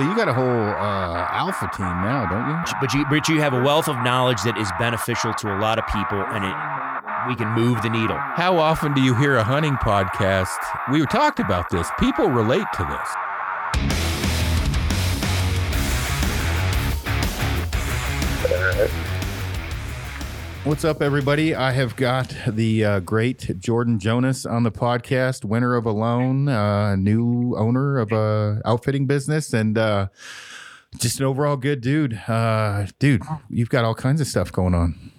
So you got a whole uh, alpha team now, don't you? But you, but you have a wealth of knowledge that is beneficial to a lot of people, and it, we can move the needle. How often do you hear a hunting podcast? We talked about this. People relate to this. What's up, everybody? I have got the uh, great Jordan Jonas on the podcast, winner of Alone, uh, new owner of a outfitting business, and uh, just an overall good dude. Uh, dude, you've got all kinds of stuff going on.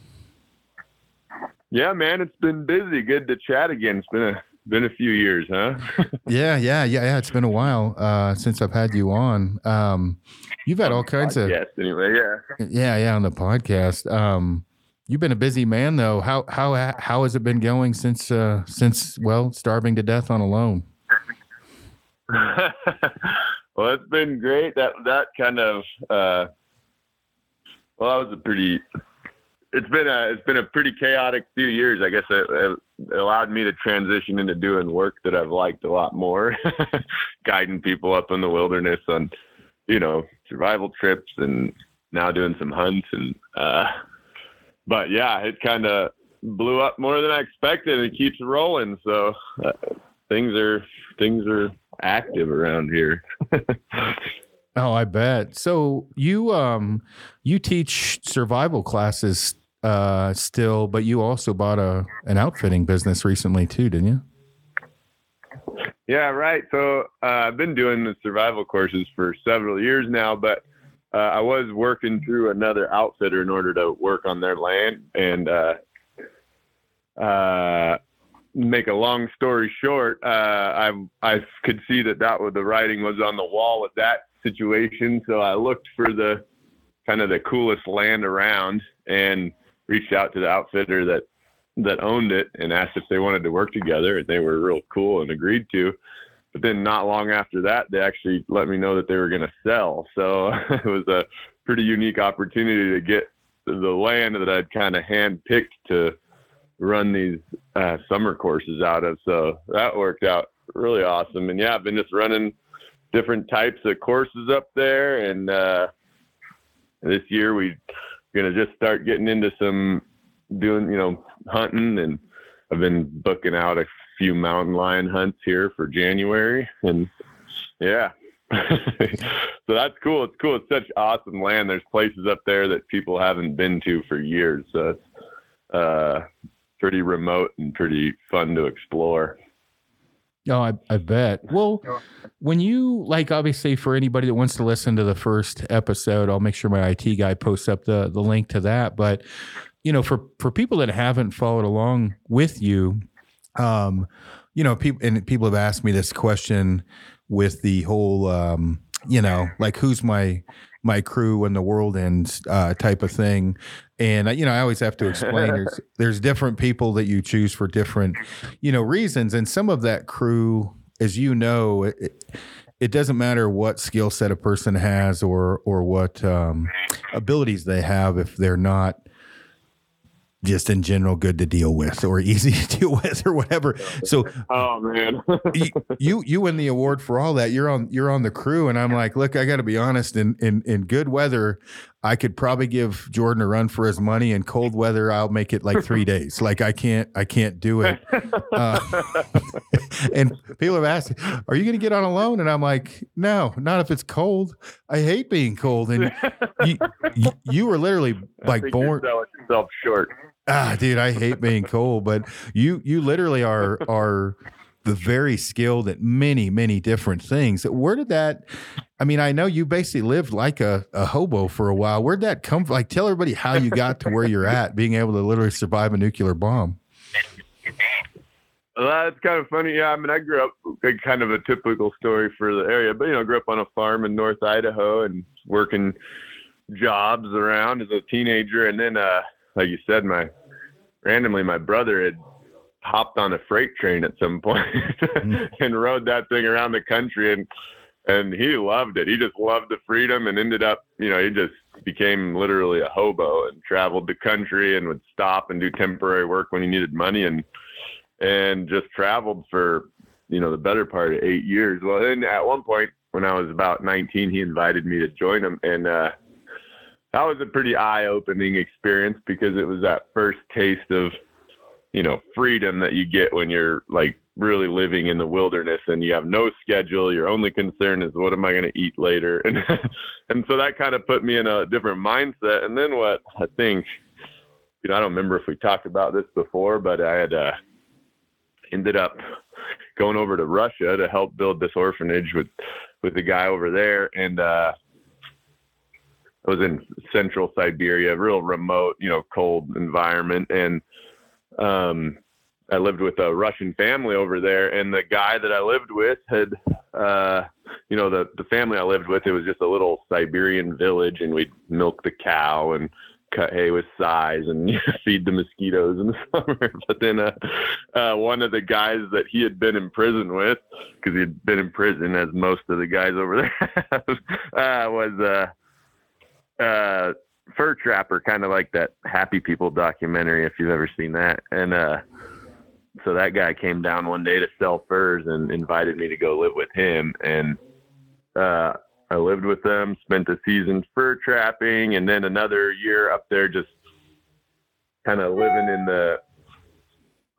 Yeah, man, it's been busy. Good to chat again. It's been a been a few years, huh? yeah, yeah, yeah, yeah. It's been a while uh, since I've had you on. Um, you've had all kinds of yes. Anyway, yeah, yeah, yeah, on the podcast. Um, You've been a busy man though. How how how has it been going since uh since well starving to death on Alone? well, it's been great. That that kind of uh well, that was a pretty it's been a it's been a pretty chaotic few years. I guess it, it allowed me to transition into doing work that I've liked a lot more, guiding people up in the wilderness on, you know, survival trips and now doing some hunts and uh but yeah, it kind of blew up more than I expected, and it keeps rolling. So uh, things are things are active around here. oh, I bet. So you um you teach survival classes uh still, but you also bought a an outfitting business recently too, didn't you? Yeah, right. So uh, I've been doing the survival courses for several years now, but uh, I was working through another outfitter in order to work on their land. And uh, uh, make a long story short, uh, I I could see that that was the writing was on the wall with that situation. So I looked for the kind of the coolest land around and reached out to the outfitter that that owned it and asked if they wanted to work together. And they were real cool and agreed to but then not long after that, they actually let me know that they were going to sell. So it was a pretty unique opportunity to get the land that I'd kind of handpicked to run these uh, summer courses out of. So that worked out really awesome. And yeah, I've been just running different types of courses up there. And uh, this year we're going to just start getting into some doing, you know, hunting and I've been booking out a few mountain lion hunts here for January, and yeah. so that's cool. It's cool. It's such awesome land. There's places up there that people haven't been to for years. So it's uh, pretty remote and pretty fun to explore. Oh, I, I bet. Well, when you like, obviously, for anybody that wants to listen to the first episode, I'll make sure my IT guy posts up the the link to that. But you know, for for people that haven't followed along with you, um, you know, people and people have asked me this question with the whole, um, you know, like who's my my crew when the world ends uh, type of thing. And uh, you know, I always have to explain there's there's different people that you choose for different, you know, reasons, and some of that crew, as you know. It, it doesn't matter what skill set a person has or or what um, abilities they have if they're not just in general good to deal with or easy to deal with or whatever. So oh man. you you win the award for all that. You're on you're on the crew and I'm like, look, I got to be honest in in in good weather, I could probably give Jordan a run for his money. In cold weather, I'll make it like three days. Like I can't, I can't do it. Uh, and people have asked, "Are you going to get on alone?" And I'm like, "No, not if it's cold. I hate being cold." And you, you, you were literally like born. yourself short. Ah, dude, I hate being cold, but you, you literally are are the very skilled at many, many different things. Where did that? I mean, I know you basically lived like a, a hobo for a while. Where'd that come from? Like, tell everybody how you got to where you're at, being able to literally survive a nuclear bomb. Well, that's kind of funny. Yeah, I mean, I grew up kind of a typical story for the area, but you know, grew up on a farm in North Idaho and working jobs around as a teenager, and then, uh, like you said, my randomly my brother had hopped on a freight train at some mm. and rode that thing around the country and and he loved it. He just loved the freedom and ended up, you know, he just became literally a hobo and traveled the country and would stop and do temporary work when he needed money and and just traveled for, you know, the better part of eight years. Well then at one point when I was about 19, he invited me to join him, and uh, that was a pretty eye-opening experience because it was that first taste of you know freedom that you get when you're like really living in the wilderness and you have no schedule. Your only concern is what am i going to eat later? And and so that kind of put me in a different mindset. And then what i think you know i don't remember if we talked about this before but i had uh ended up going over to russia to help build this orphanage with with the guy over there. And uh I was in central Siberia, real remote, you know, cold environment. And um, I lived with a Russian family over there. And the guy that I lived with had, uh, you know, the, the family I lived with, it was just a little Siberian village and we'd milk the cow and cut hay with size and feed the mosquitoes in the summer. But then uh, uh, one of the guys that he had been in prison with, because he'd been in prison as most of the guys over there, uh, was uh, fur trapper, kind of like that Happy People documentary, if you've ever seen that. And uh, so that guy came down one day to sell furs and invited me to go live with him. And uh, I lived with them, spent a season fur trapping, and then another year up there just kind of living in the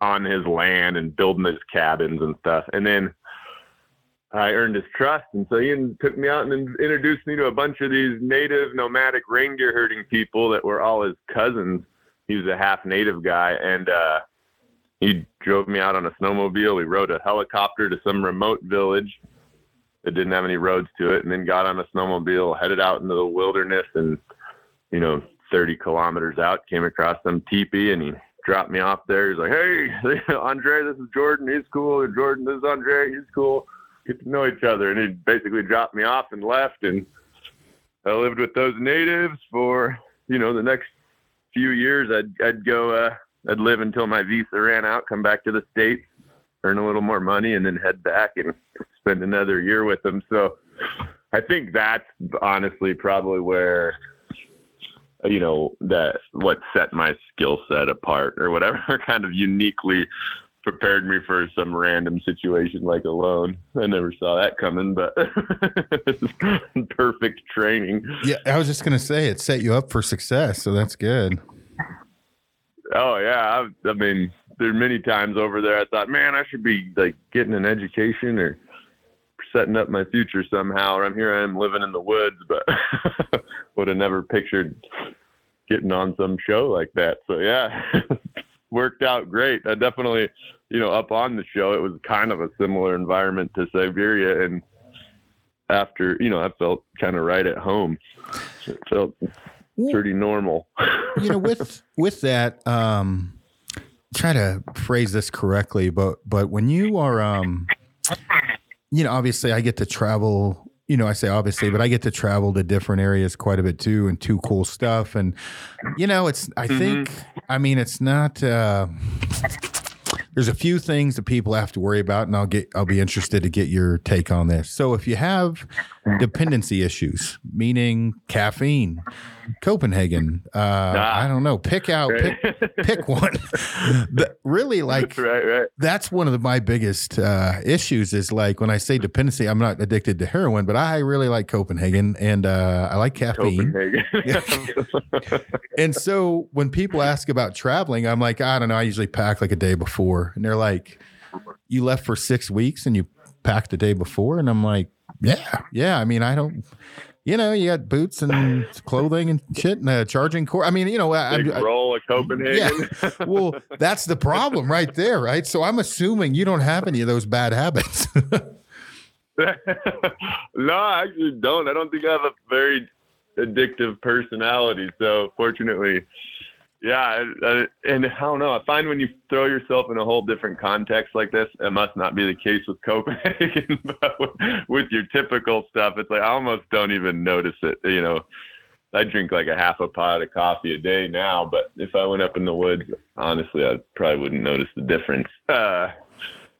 on his land and building his cabins and stuff. And then I earned his trust, and so he took me out and introduced me to a bunch of these native nomadic reindeer herding people that were all his cousins. He was a half native guy, and uh, he drove me out on a snowmobile. We rode a helicopter to some remote village that didn't have any roads to it, and then got on a snowmobile, headed out into the wilderness, and you know, 30 kilometers out, came across some teepee, and he dropped me off there. He's like, "Hey, Andre, this is Jordan. He's cool. Jordan, this is Andre. He's cool." Get to know each other. And he basically dropped me off and left. And I lived with those natives for, you know, the next few years. I'd, I'd go, uh, I'd live until my visa ran out, come back to the States, earn a little more money, and then head back and spend another year with them. So I think that's honestly probably where, you know, that what set my skill set apart or whatever kind of uniquely prepared me for some random situation like Alone. I never saw that coming, but perfect training. Yeah, I was just gonna say it set you up for success, so that's good. Oh yeah, I, I mean, there's many times over there I thought, man, I should be like getting an education or setting up my future somehow. Or I'm here, I am living in the woods, but would have never pictured getting on some show like that. So yeah worked out great. I definitely, you know, up on the show, it was kind of a similar environment to Siberia, and after, you know, I felt kind of right at home. It felt pretty normal. you know, with with that, um, try to phrase this correctly, but but when you are, um, you know, obviously, I get to travel you know, I say obviously, but I get to travel to different areas quite a bit too, and too cool stuff. And you know, it's I mm-hmm. think I mean it's not. Uh, there's a few things that people have to worry about, and I'll get I'll be interested to get your take on this. So if you have dependency issues, meaning caffeine, Copenhagen, uh, I don't know, pick out pick, pick one. but really, like right, right. that's one of the, my biggest uh, issues. Is like when I say dependency, I'm not addicted to heroin, but I really like Copenhagen and uh, I like caffeine. and so when people ask about traveling, I'm like, I don't know. I usually pack like a day before, and they're like, "You left for six weeks and you packed the day before," and I'm like, "Yeah, yeah." I mean, I don't you know, you got boots and clothing and shit and a charging cord. I mean, you know, I, Big I, roll of Copenhagen. Yeah. well, that's the problem right there, right? So I'm assuming you don't have any of those bad habits. no, I actually don't. I don't think I have a very addictive personality. So fortunately, yeah, and I don't know. I find when you throw yourself in a whole different context like this, it must not be the case with Copenhagen, but with your typical stuff, it's like I almost don't even notice it. You know, I drink like a half a pot of coffee a day now, but if I went up in the woods, honestly, I probably wouldn't notice the difference uh,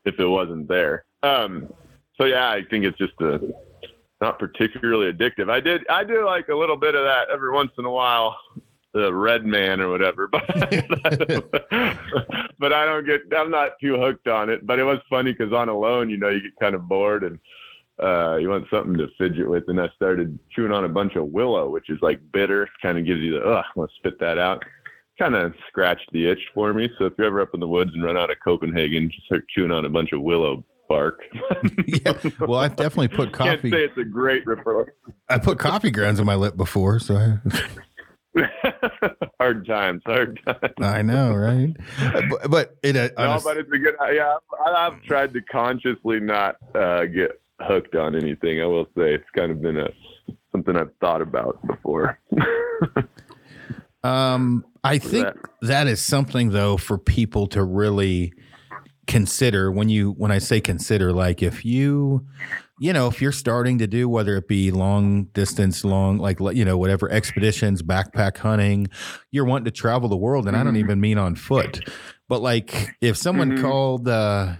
if it wasn't there. Um, so yeah, I think it's just a not particularly addictive. I did I do like a little bit of that every once in a while the red man or whatever but but i don't get i'm not too hooked on it but it was funny because on alone you know you get kind of bored and uh, you want something to fidget with, and I started chewing on a bunch of willow, which is like bitter, kind of gives you the ugh, let's spit that out. Kind of scratched the itch for me. So if you're ever up in the woods and run out of Copenhagen, just start chewing on a bunch of willow bark. yeah. Well, I've definitely put Can't coffee. say it's a great referral. I put coffee grounds on my lip before, so I, hard times, hard times. I know, right? But, but it, uh, No, honest- but it's a good. Yeah, I've, I've tried to consciously not uh, get hooked on anything. I will say it's kind of been a something I've thought about before. Um, I think that. that is something though for people to really consider when you when I say consider like if you you know if you're starting to do whether it be long distance long like you know whatever expeditions backpack hunting you're wanting to travel the world and I don't Mhm. even mean on foot but like if someone Mhm. called uh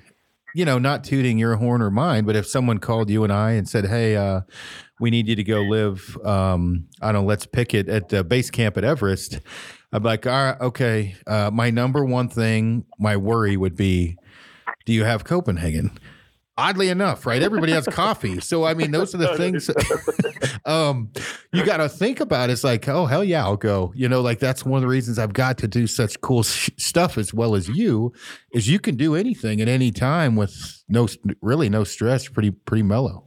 you know not tooting your horn or mine but if someone called you and I and said hey uh we need you to go live um I don't know let's pick it at the base camp at Everest I'm like all right okay uh my number one thing my worry would be do you have Copenhagen oddly enough right everybody has coffee so I mean those are the things um you got to think about it's like oh hell yeah I'll go you know like that's one of the reasons I've got to do such cool sh- stuff as well as you is you can do anything at any time with no really no stress pretty pretty mellow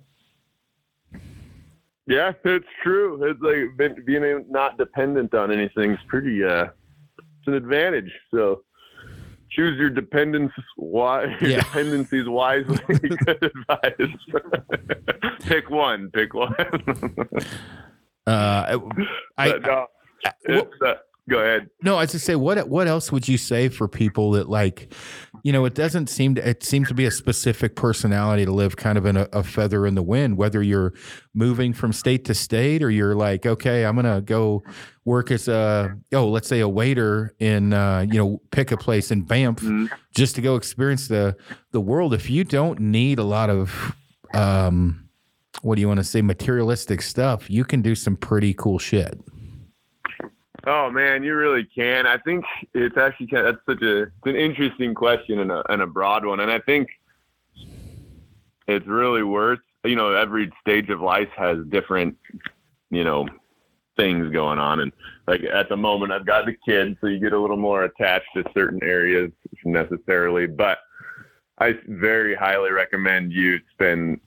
yeah, it's true. It's like being not dependent on anything is pretty. uh It's an advantage. So choose your dependence your Yeah. dependencies wisely. Good advice. pick one. Pick one. uh I, But, no, I it's, uh, go ahead. No, I was to say, what what else would you say for people that like, you know, it doesn't seem to it seems to be a specific personality to live kind of in a, a feather in the wind, whether you're moving from state to state or you're like, okay, I'm gonna go work as a oh, let's say a waiter in uh, you know, pick a place in Banff Mhm. just to go experience the the world. If you don't need a lot of um what do you want to say, materialistic stuff, you can do some pretty cool shit. Oh man, you really can. I think it's actually kind of, that's such a it's an interesting question and a and a broad one, and I think it's really worth you know every stage of life has different you know things going on, and like at the moment I've got the kids, so you get a little more attached to certain areas necessarily, but I very highly recommend you spend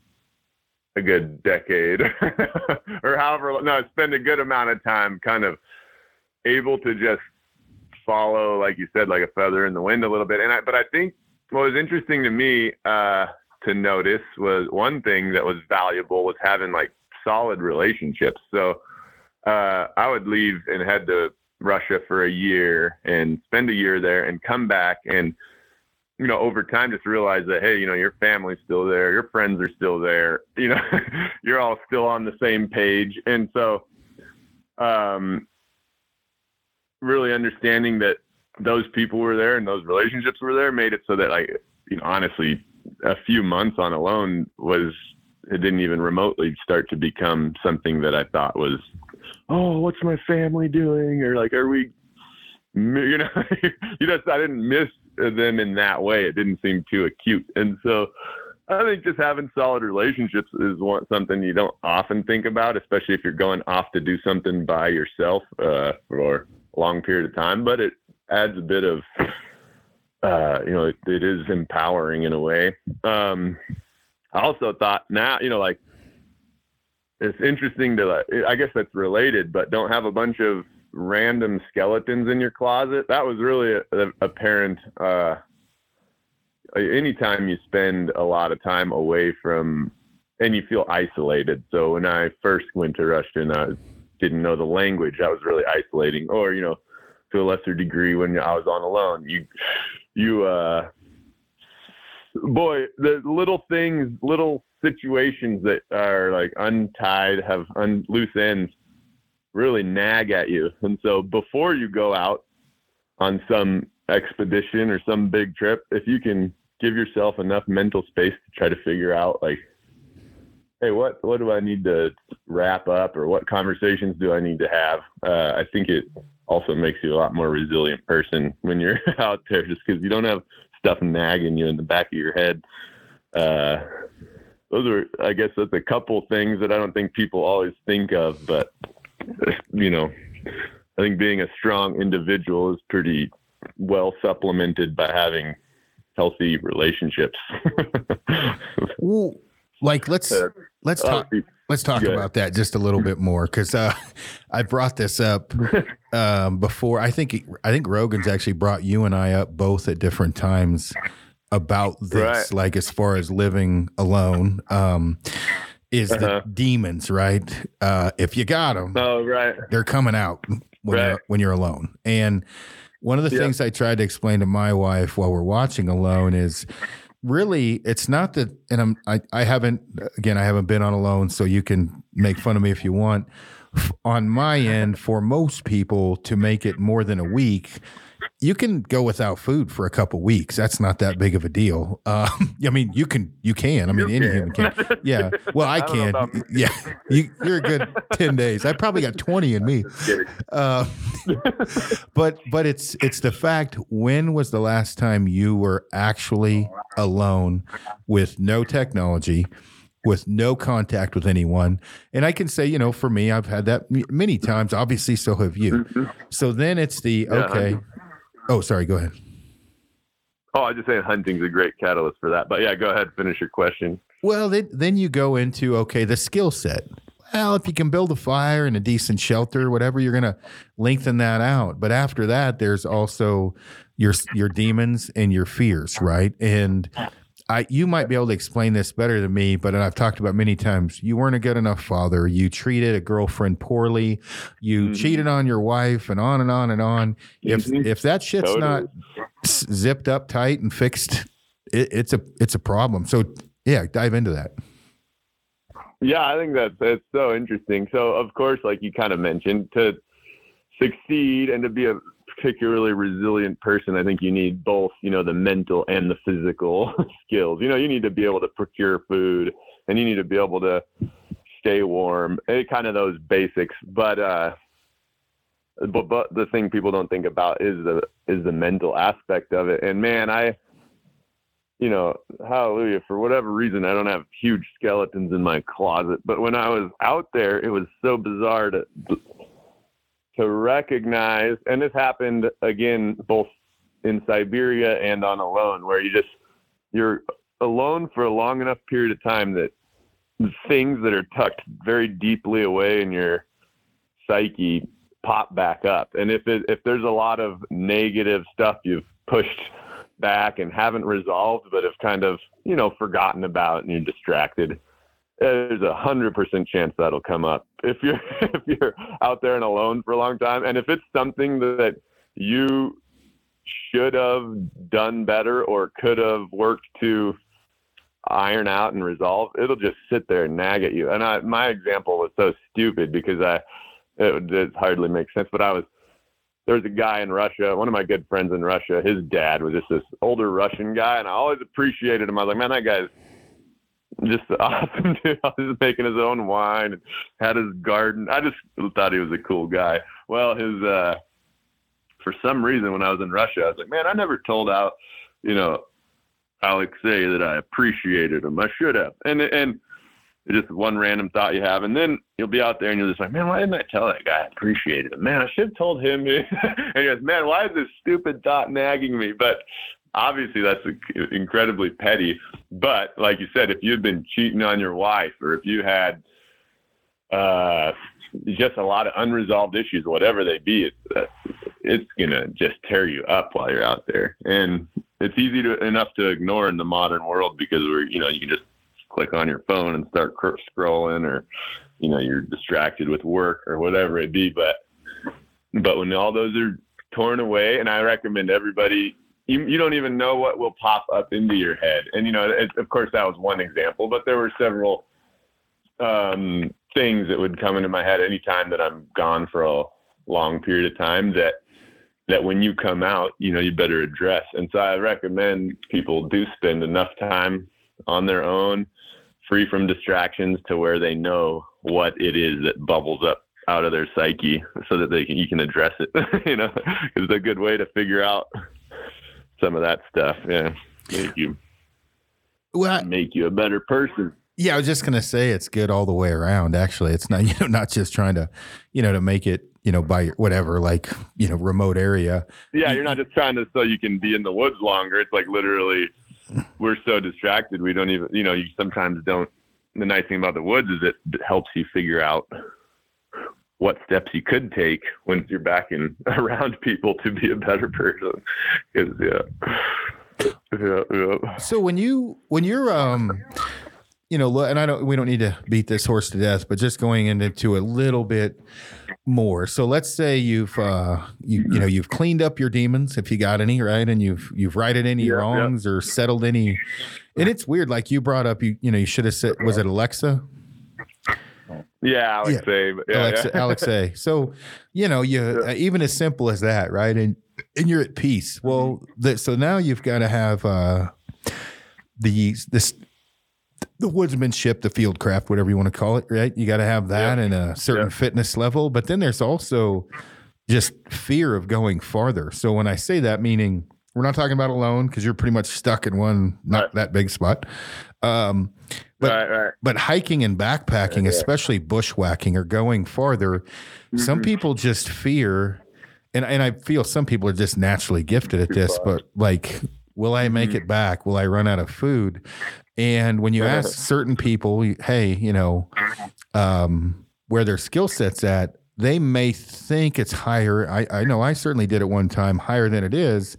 a good decade or however no spend a good amount of time kind of able to just follow, like you said, like a feather in the wind a little bit. And I, but I think what was interesting to me uh, to notice was one thing that was valuable was having like solid relationships. So uh, I would leave and head to Russia for a year and spend a year there and come back and you know over time just realize that hey you know your family's still there your friends are still there you know you're all still on the same page and so um really understanding that those people were there and those relationships were there made it so that like you know honestly a few months on alone was it didn't even remotely start to become something that I thought was oh what's my family doing? or like are we you know you just I didn't miss them in that way. It didn't seem too acute. And so I think just having solid relationships is one something you don't often think about, especially if you're going off to do something by yourself uh, for a long period of time. But it adds a bit of, uh, you know, it, it is empowering in a way. Um, I also thought now, you know, like it's interesting to, like, I guess that's related, but don't have a bunch of random skeletons in your closet. That was really apparent. Uh, anytime you spend a lot of time away from and you feel isolated so when i first went to and i didn't know the language. That was really isolating or you know to a lesser degree when i was on alone. You you uh boy the little things little situations that are like untied have un- loose ends really nag at you. And so before you go out on some expedition or some big trip, if you can give yourself enough mental space to try to figure out like, hey, what what do I need to wrap up or what conversations do I need to have? Uh, I think it also makes you a lot more resilient person when you're out there, just because you don't have stuff nagging you in the back of your head. Uh, those are, I guess, that's a couple things that I don't think people always think of. But you know, I think being a strong individual is pretty well supplemented by having healthy relationships. Well, like let's Uh, let's talk let's talk Good. about that just a little bit more because uh, I brought this up um, before. I think I think Rogan's actually brought you and I up both at different times about this, Right. like as far as living alone. Um, is Uh-huh. the demons right? Uh, if you got them, oh, right. they're coming out when you're when you're alone. And one of the Yeah. things I tried to explain to my wife while we're watching Alone is really it's not that and I'm I, I haven't again I haven't been on Alone so you can make fun of me if you want. On my end, for most people to make it more than a week, you can go without food for a couple weeks. That's not that big of a deal. Um, I mean, you can, you can. I mean, You any can. human can. Yeah. Well, I, I can. Yeah. You, you're a good ten days. I probably got twenty in me. Uh, but but it's it's the fact. When was the last time you were actually alone with no technology, with no contact with anyone? And I can say, you know, for me, I've had that many times. Obviously, so have you. So then it's the okay. Oh, sorry. Go ahead. Oh, I was just saying hunting's a great catalyst for that. But yeah, go ahead, finish your question. Well, then then you go into okay, the skill set. Well, if you can build a fire and a decent shelter, whatever, you're gonna lengthen that out. But after that, there's also your your demons and your fears, right? And I you might be able to explain this better than me, but I've talked about many times. You weren't a good enough father. You treated a girlfriend poorly. You Mhm. cheated on your wife, and on and on and on. If Mhm. if that shit's not zipped up tight and fixed, it, it's a it's a problem. So yeah, dive into that. Yeah, I think that's that's so interesting. So of course, like you kind of mentioned, to succeed and to be a particularly resilient person, I think you need both, you know, the mental and the physical skills. You know, you need to be able to procure food and you need to be able to stay warm. eh, kind of those basics. But uh but but the thing people don't think about is the is the mental aspect of it. And man, I you know, hallelujah, for whatever reason, I don't have huge skeletons in my closet. But when I was out there, it was so bizarre to to recognize, and this happened again both in Siberia and on alone, where you just you're alone for a long enough period of time that things that are tucked very deeply away in your psyche pop back up. And if it, if there's a lot of negative stuff you've pushed back and haven't resolved, but have kind of, you know, forgotten about and you're distracted, there's a hundred percent chance that'll come up if you're if you're out there and alone for a long time. And if it's something that you should have done better or could have worked to iron out and resolve, it'll just sit there and nag at you. And I, my example was so stupid because I it, it hardly makes sense. But I was there was a guy in Russia, one of my good friends in Russia. His dad was just this older Russian guy, and I always appreciated him. I was like, man, that guy's just awesome dude. I was making his own wine and had his garden. I just thought he was a cool guy. Well, his uh for some reason when I was in Russia, I was like, man, I never told out, you know, Alexei that I appreciated him. I should have. And and just one random thought you have, and then you'll be out there and you're just like, man, why didn't I tell that guy I appreciated him? Man, I should have told him. and he goes, man, why is this stupid thought nagging me? But obviously that's incredibly petty. But like you said, if you've been cheating on your wife, or if you had uh, just a lot of unresolved issues, whatever they be, it's, uh, it's gonna just tear you up while you're out there. And it's easy to, enough to ignore in the modern world because we're, you know, you can just click on your phone and start cr- scrolling, or you know, you're distracted with work or whatever it be. But but when all those are torn away, and I recommend everybody. You, you don't even know what will pop up into your head, and you know, it, of course, that was one example, but there were several um, things that would come into my head anytime that I'm gone for a long period of time that that when you come out, you know, you better address. And so I recommend people do spend enough time on their own, free from distractions to where they know what it is that bubbles up out of their psyche so that they can you can address it. you know, it's a good way to figure out some of that stuff. Yeah. Make you Well, make you a better person. Yeah, I was just gonna say it's good all the way around. Actually, it's not you know not just trying to, you know, to make it you know by whatever like you know remote area. Yeah, you're not just trying to so you can be in the woods longer. It's like literally, we're so distracted we don't even you know you sometimes don't. The nice thing about the woods is it helps you figure out what steps you could take when you're back in around people to be a better person. Because yeah, yeah, yeah. So when you when you're um you know, and I don't we don't need to beat this horse to death, but just going into a little bit more. So let's say you've uh you you know you've cleaned up your demons if you got any, right? And you've you've righted any Yeah, yeah. wrongs or settled any and it's weird, like you brought up you you know, you should have said was it Alexa? Yeah, I would Yeah. but yeah, Alexa, yeah. Alexa. So, you know, you uh, even as simple as that, right? And and you're at peace. Well, the, so now you've got to have uh, the this the woodsmanship, the fieldcraft, whatever you want to call it, right? You got to have that Yeah. and a certain Yeah. fitness level. But then there's also just fear of going farther. So when I say that, meaning we're not talking about alone because you're pretty much stuck in one not Right. that big spot. Um, but right, right. but hiking and backpacking, Yeah. especially bushwhacking or going farther, some Mhm. people just fear, and and I feel some people are just naturally gifted at Too this, far. but like, will I make Mhm. it back? Will I run out of food? And when you ask certain people, hey, you know, um, where their skill sets at, they may think it's higher. I, I know I certainly did at one time higher than it is.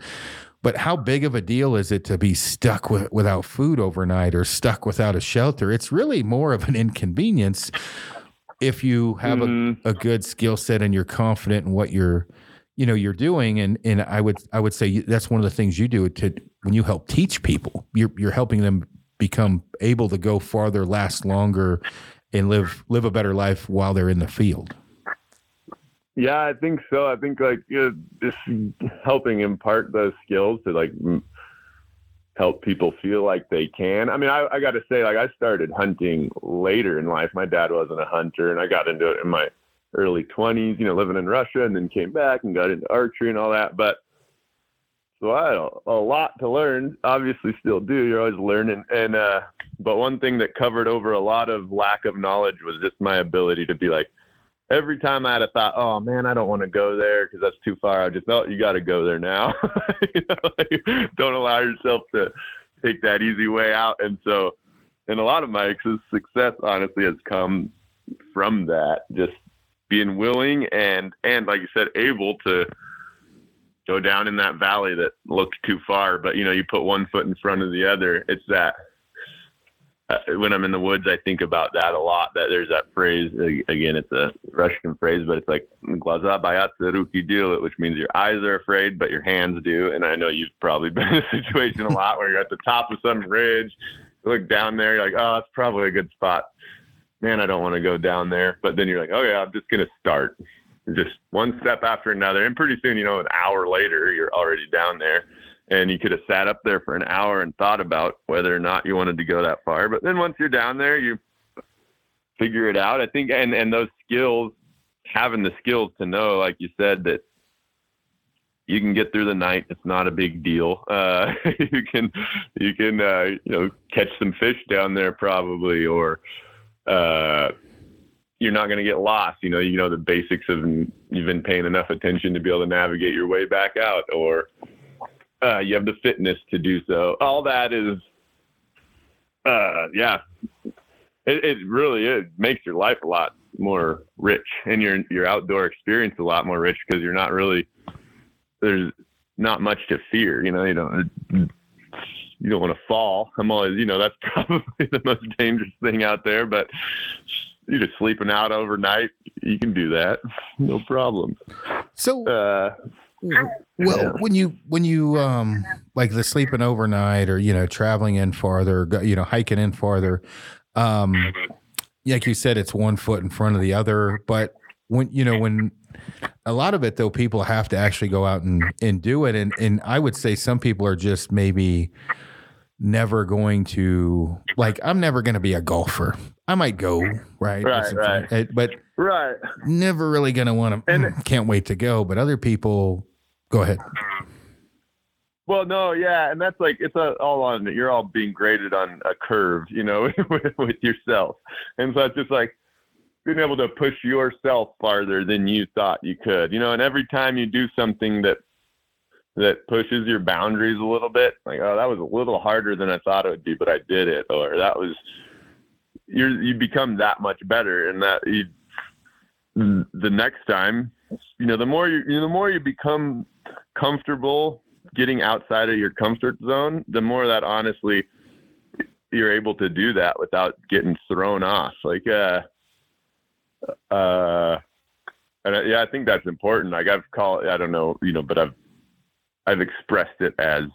But how big of a deal is it to be stuck with, without food overnight or stuck without a shelter? It's really more of an inconvenience if you have Mhm. a, a good skill set and you're confident in what you're, you know, you're doing. And and I would I would say that's one of the things you do to when you help teach people. You're you're helping them become able to go farther, last longer, and live live a better life while they're in the field. Yeah, I think so. I think like you know, just helping impart those skills to like m- help people feel like they can. I mean, I, I got to say, like I started hunting later in life. My dad wasn't a hunter, and I got into it in my early twenties. You know, living in Russia, and then came back and got into archery and all that. But so I had a, a lot to learn. Obviously, still do. You're always learning. And uh, but one thing that covered over a lot of lack of knowledge was just my ability to be like every time I had a thought, oh man, I don't want to go there because that's too far. I just felt you got to go there now. you know, like, don't allow yourself to take that easy way out. And so, and a lot of my su- success, honestly, has come from that, just being willing and and like you said, able to go down in that valley that looks too far, but you know, you put one foot in front of the other. It's that uh, when I'm in the woods, I think about that a lot. That there's that phrase a- again. It's a Russian phrase, but it's like "glaza boyatся, ruki делают," which means your eyes are afraid, but your hands do. And I know you've probably been in a situation a lot where you're at the top of some ridge, you look down there, you're like, "Oh, that's probably a good spot." Man, I don't want to go down there. But then you're like, "Oh yeah, I'm just gonna start." Just one step after another, and pretty soon, you know, an hour later, you're already down there and you could have sat up there for an hour and thought about whether or not you wanted to go that far. But then once you're down there, you figure it out. I think, and and those skills, having the skills to know, like you said, that you can get through the night. It's not a big deal. Uh, you can you can uh, you know catch some fish down there probably, or uh, you're not going to get lost. You know, you know the basics of you've been paying enough attention to be able to navigate your way back out, or uh, you have the fitness to do so. All that is, uh, yeah, it, it really is makes your life a lot more rich and your your outdoor experience a lot more rich because you're not really there's not much to fear. You know, you don't you don't want to fall. I'm always, you know, that's probably the most dangerous thing out there. But you're just sleeping out overnight. You can do that, no problem. So Uh, Well, Yeah. when you when you um like the sleeping overnight or you know traveling in farther, you know hiking in farther, um, like you said, it's one foot in front of the other. But when you know when a lot of it though, people have to actually go out and and do it, and and I would say some people are just maybe never going to like I'm never going to be a golfer. I might go right, Right, right. fun- but right. never really going to want to. And- hmm, Can't wait to go. But other people, go ahead. Well, no, yeah, and that's like it's a, all on you're all being graded on a curve, you know, with, with yourself, and so it's just like being able to push yourself farther than you thought you could, you know, and every time you do something that that pushes your boundaries a little bit, like oh, that was a little harder than I thought it would be, but I did it, or that was you you become that much better, and that you the next time, you know, the more you, you know, the more you become comfortable getting outside of your comfort zone, the more that honestly you're able to do that without getting thrown off. Like, uh, uh, and I, yeah, I think that's important. Like I've called, I don't know, you know, but I've, I've expressed it as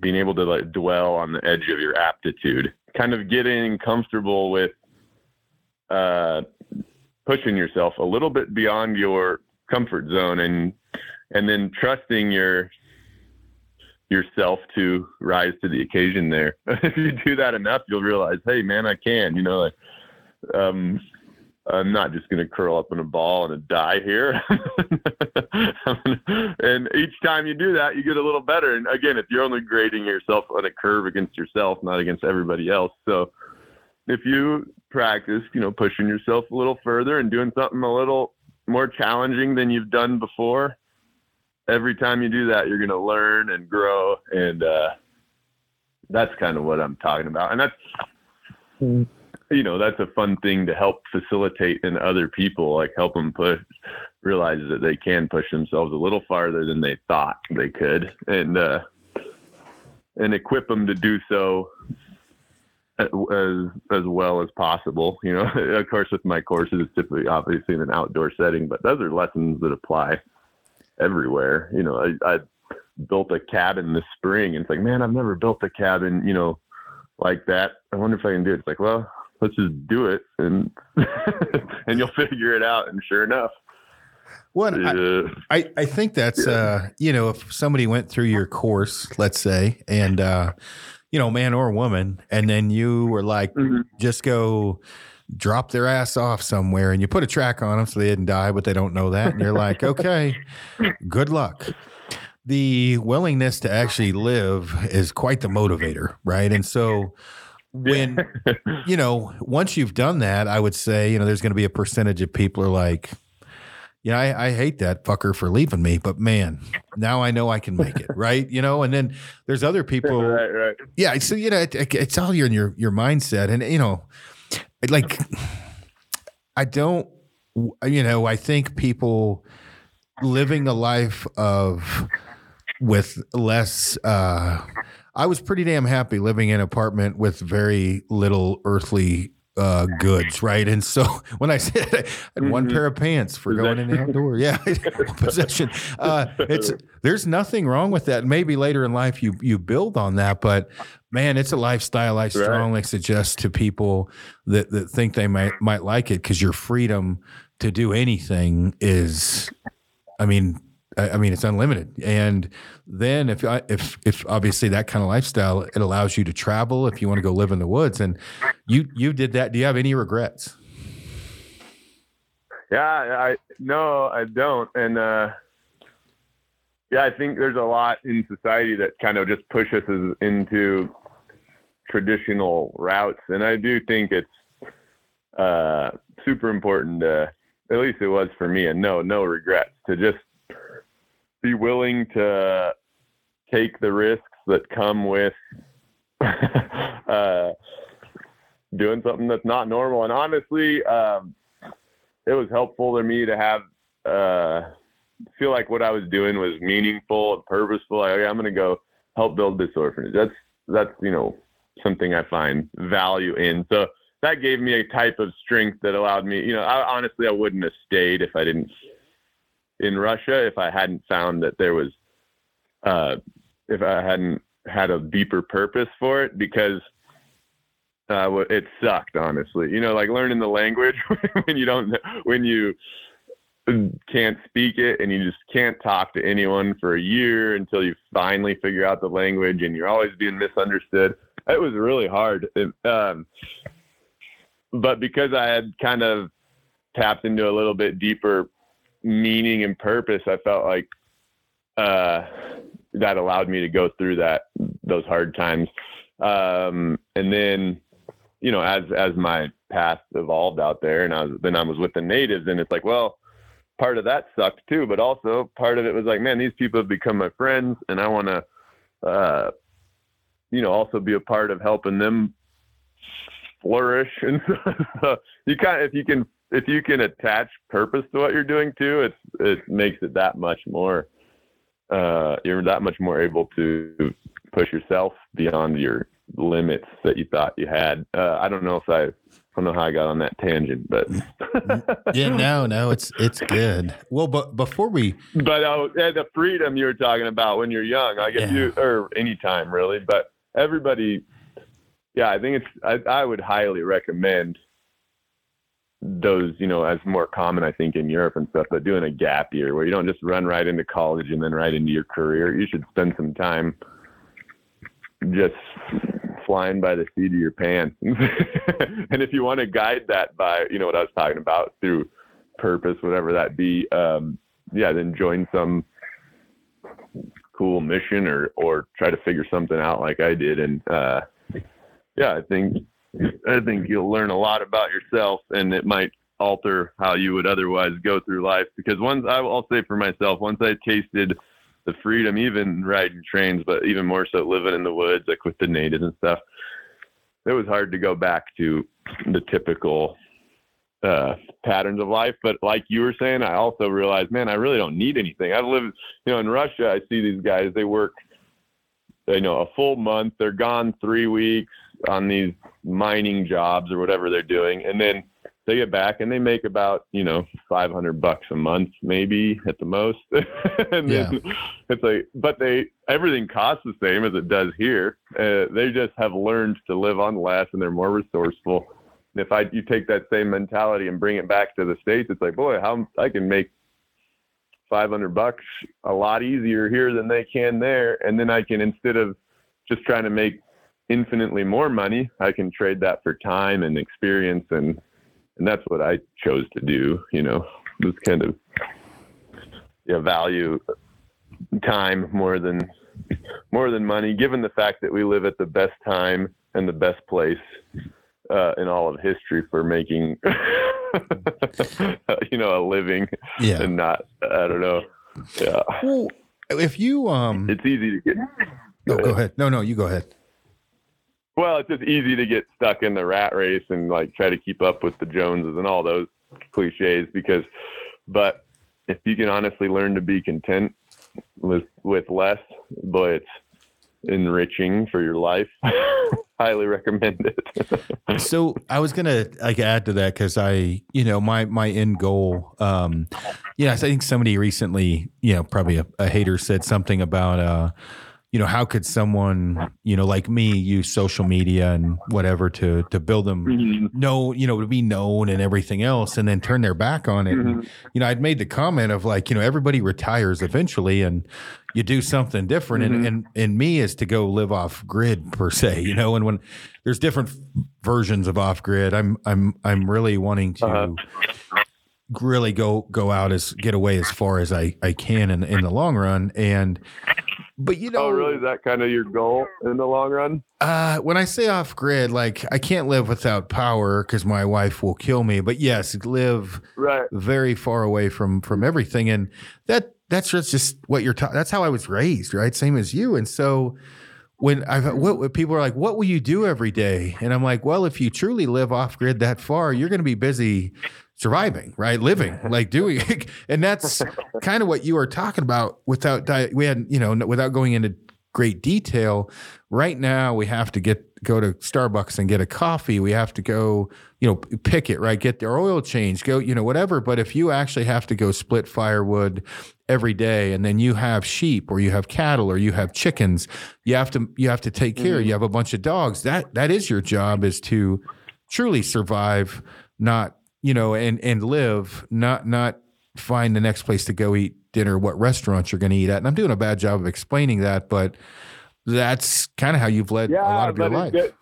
being able to like dwell on the edge of your aptitude, kind of getting comfortable with, uh, pushing yourself a little bit beyond your comfort zone and, and then trusting your yourself to rise to the occasion there. if you do that enough, you'll realize, hey, man, I can. You know, like, um, I'm not just going to curl up in a ball and die here. and each time you do that, you get a little better. And again, if you're only grading yourself on a curve against yourself, not against everybody else. So if you practice, you know, pushing yourself a little further and doing something a little more challenging than you've done before, every time you do that, you're going to learn and grow. And uh, that's kind of what I'm talking about. And that's, you know, that's a fun thing to help facilitate in other people, like help them push, realize that they can push themselves a little farther than they thought they could, and uh, and equip them to do so as as well as possible. You know, of course, with my courses, it's typically obviously in an outdoor setting, but those are lessons that apply everywhere. You know, I, I built a cabin this spring, and it's like, man, I've never built a cabin, you know, like that. I wonder if I can do it. It's like, well, let's just do it, and and you'll figure it out. And sure enough. Well, uh, I, I think that's yeah. uh, you know if somebody went through your course, let's say, and uh, you know, man or woman, and then you were like, mm-hmm. just go drop their ass off somewhere and you put a track on them so they didn't die, but they don't know that. And you're like, okay, good luck. The willingness to actually live is quite the motivator, right? And so when, you know, once you've done that, I would say, you know, there's going to be a percentage of people are like, yeah, I, I, hate that fucker for leaving me, but man, now I know I can make it, right? You know, and then there's other people, right, right. Yeah, so you know, it, it's all your in your your mindset, and you know, like I don't you know, I think people living a life of with less uh I was pretty damn happy living in an apartment with very little earthly uh, goods, right? And so when I said I had mm-hmm. one pair of pants for going in the outdoor, yeah, possession. Uh, it's there's nothing wrong with that. Maybe later in life you you build on that, but man, it's a lifestyle I strongly right. suggest to people that that think they might might like it because your freedom to do anything is, I mean, I, mean, it's unlimited. And then if if if obviously that kind of lifestyle, it allows you to travel if you want to go live in the woods. And you you did that. Do you have any regrets? Yeah, I no, I don't. And uh, yeah, I think there's a lot in society that kind of just pushes us into traditional routes, and I do think it's uh, super important to, at least it was for me, and no, no regrets to just be willing to take the risks that come with uh, doing something that's not normal. And honestly, um, it was helpful to me to have uh, feel like what I was doing was meaningful and purposeful. Like, okay, I'm going to go help build this orphanage. That's that's you know something I find value in. So that gave me a type of strength that allowed me. You know, I, honestly, I wouldn't have stayed if I didn't in Russia if I hadn't found that there was, uh, if I hadn't had a deeper purpose for it because uh, it sucked, honestly. You know, like learning the language when you don't, when you can't speak it and you just can't talk to anyone for a year until you finally figure out the language and you're always being misunderstood. It was really hard. um, but because I had kind of tapped into a little bit deeper meaning and purpose, I felt like uh, that allowed me to go through that those hard times. Um, and then, you know, as as my path evolved out there, and I was then I was with the natives, and it's like, well, part of that sucked too, but also part of it was like, man, these people have become my friends, and I want to, uh, you know, also be a part of helping them flourish. And so you kind of, if you can, if you can attach purpose to what you're doing too, it's it makes it that much more. Uh, you're that much more able to push yourself beyond your limits that you thought you had. Uh, I don't know if I, I don't know how I got on that tangent, but yeah, no, no, it's it's good. Well, but before we, but uh, the freedom you were talking about when you're young, like if Yeah. you or anytime really, but everybody, yeah, I think it's I, I would highly recommend those, you know, as more common, I think, in Europe and stuff, but doing a gap year where you don't just run right into college and then right into your career. You should spend some time just flying by the seat of your pants. and if you want to guide that by, you know, what I was talking about through purpose, whatever that be, um, yeah, then join some cool mission or, or try to figure something out like I did. And, uh, yeah, I think, I think you'll learn a lot about yourself and it might alter how you would otherwise go through life because once I will say for myself, once I tasted the freedom, even riding trains, but even more so living in the woods, like with the natives and stuff, it was hard to go back to the typical uh, patterns of life. But like you were saying, I also realized, man, I really don't need anything. I've lived, you know, in Russia, I see these guys, they work, you know, a full month, they're gone three weeks on these mining jobs or whatever they're doing. And then they get back and they make about, you know, 500 bucks a month, maybe at the most. and then it's like, but they, everything costs the same as it does here. Uh, they just have learned to live on less and they're more resourceful. And if I, you take that same mentality and bring it back to the States, it's like, boy, how I can make 500 bucks a lot easier here than they can there. And then I can, instead of just trying to make infinitely more money, I can trade that for time and experience. And, and that's what I chose to do, you know, was kind of, yeah, value time more than, more than money, given the fact that we live at the best time and the best place uh, in all of history for making, you know, a living yeah. and not, I don't know. Yeah. Well, if you um, It's easy to get, oh, go ahead. No, no, you go ahead. Well, it's just easy to get stuck in the rat race and like try to keep up with the Joneses and all those cliches because, but if you can honestly learn to be content with, with less, but it's enriching for your life. Highly recommend it. So I was gonna like add to that because I, you know, my my end goal. Um, yeah, I think somebody recently, you know, probably a, a hater said something about, uh, you know, how could someone, you know, like me use social media and whatever to to build them Mhm. know, you know, to be known and everything else, and then turn their back on it. And, you know, I'd made the comment of like, you know, everybody retires eventually, and you do something different. And, Mhm. and and me is to go live off grid per se, you know. And when there's different versions of off grid, I'm I'm I'm really wanting to. Uh-huh. Really go go out as get away as far as I I can in in the long run and but you know Oh, really? Is that kind of your goal in the long run? uh, when I say off grid, like I can't live without power because my wife will kill me. But yes, live Right. very far away from from everything, and that that's just, just what you're. Ta- that's how I was raised, right? Same as you, and so. When I what what people are like, what will you do every day? And I'm like, well, if you truly live off grid that far, you're going to be busy surviving, right? Living, like doing, and that's kind of what you were talking about. Without di- we had, you know, without going into great detail. Right now, we have to get go to Starbucks and get a coffee. We have to go, you know, pick it, right? Get their oil change, go, you know, whatever. But if you actually have to go split firewood every day, and then you have sheep or you have cattle or you have chickens, you have to you have to take care. Mm-hmm. You have a bunch of dogs. That that is your job is to truly survive, not you know, and and live, not not find the next place to go eat dinner, what restaurants you're going to eat at. And I'm doing a bad job of explaining that, but that's kind of how you've led a lot of your life. it's,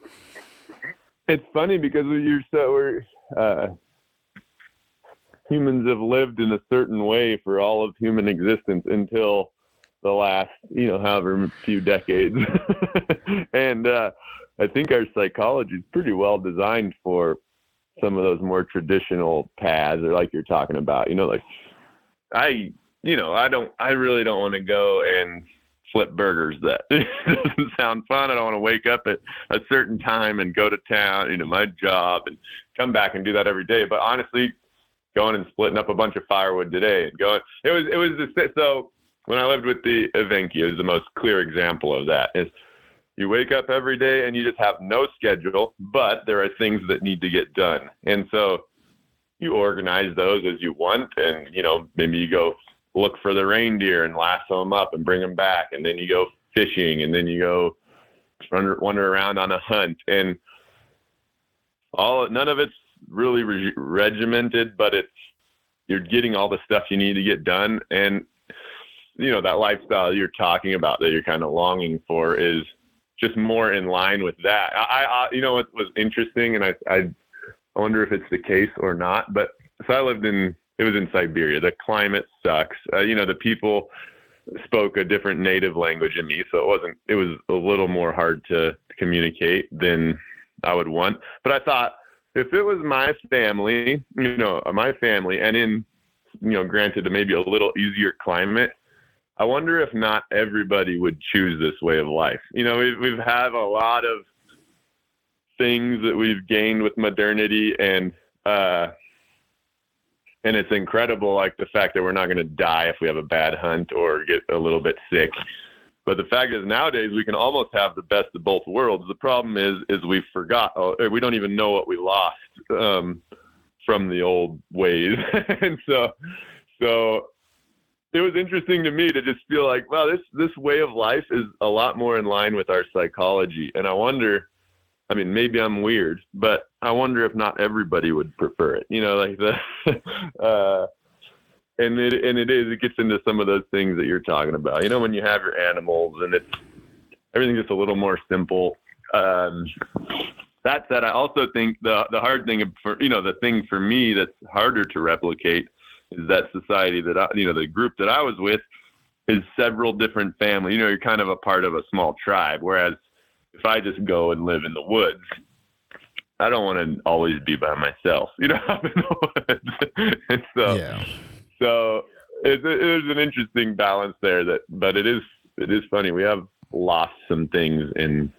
it's funny because you're so we're uh, humans have lived in a certain way for all of human existence until the last, you know, however few decades. and uh, I think our psychology is pretty well designed for some of those more traditional paths, or like you're talking about. You know, like I, you know, I don't, I really don't want to go and flip burgers. That doesn't sound fun. I don't want to wake up at a certain time and go to town, you know, my job, and come back and do that every day. But honestly, going and splitting up a bunch of firewood today and going, it was, it was the so when I lived with the Evenki, is the most clear example of that. Is you wake up every day and you just have no schedule, but there are things that need to get done, and so you organize those as you want, and you know maybe you go look for the reindeer and lasso them up and bring them back, and then you go fishing, and then you go wander, wander around on a hunt, and all none of it's really re- regimented, but it's you're getting all the stuff you need to get done, and you know that lifestyle you're talking about that you're kind of longing for is just more in line with that. I, I you know what was interesting, and I, I wonder if it's the case or not. But so I lived in it was in Siberia. The climate sucks. Uh, you know the people spoke a different native language in me, so it wasn't. It was a little more hard to communicate than I would want. But I thought if it was my family, you know, my family, and in you know, granted, maybe a little easier climate, I wonder if not everybody would choose this way of life. You know, we've, we've had a lot of things that we've gained with modernity and, uh, and it's incredible, like the fact that we're not going to die if we have a bad hunt or get a little bit sick. But the fact is, nowadays we can almost have the best of both worlds. The problem is, is we forgot, or we don't even know what we lost um, from the old ways, and so, so it was interesting to me to just feel like, wow, this this way of life is a lot more in line with our psychology. And I wonder, I mean, maybe I'm weird, but I wonder if not everybody would prefer it. You know, like the, uh, and it and it is. It gets into some of those things that you're talking about. You know, when you have your animals and it's everything just a little more simple. Um, that said, I also think the the hard thing for you know the thing for me that's harder to replicate is that society that I, you know, the group that I was with is several different families. You know, you're kind of a part of a small tribe. Whereas if I just go and live in the woods, I don't want to always be by myself. You know, I'm in the woods, and so yeah. so it's it is an interesting balance there. That, but it is it is funny. We have lost some things in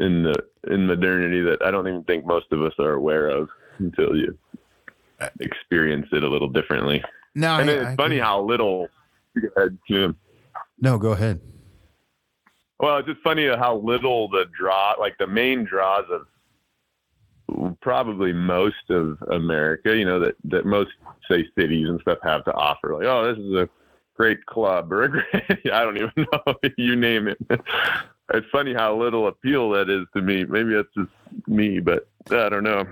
in the in modernity that I don't even think most of us are aware of until you experience it a little differently. No, and I, it's I funny how little. Go ahead, Jim. No, go ahead. Well, it's just funny how little the draw, like the main draws of probably most of America, you know, that, that most say cities and stuff have to offer. Like, oh, this is a great club or a great, I don't even know, you name it. It's funny how little appeal that is to me. Maybe that's just me, but I don't know.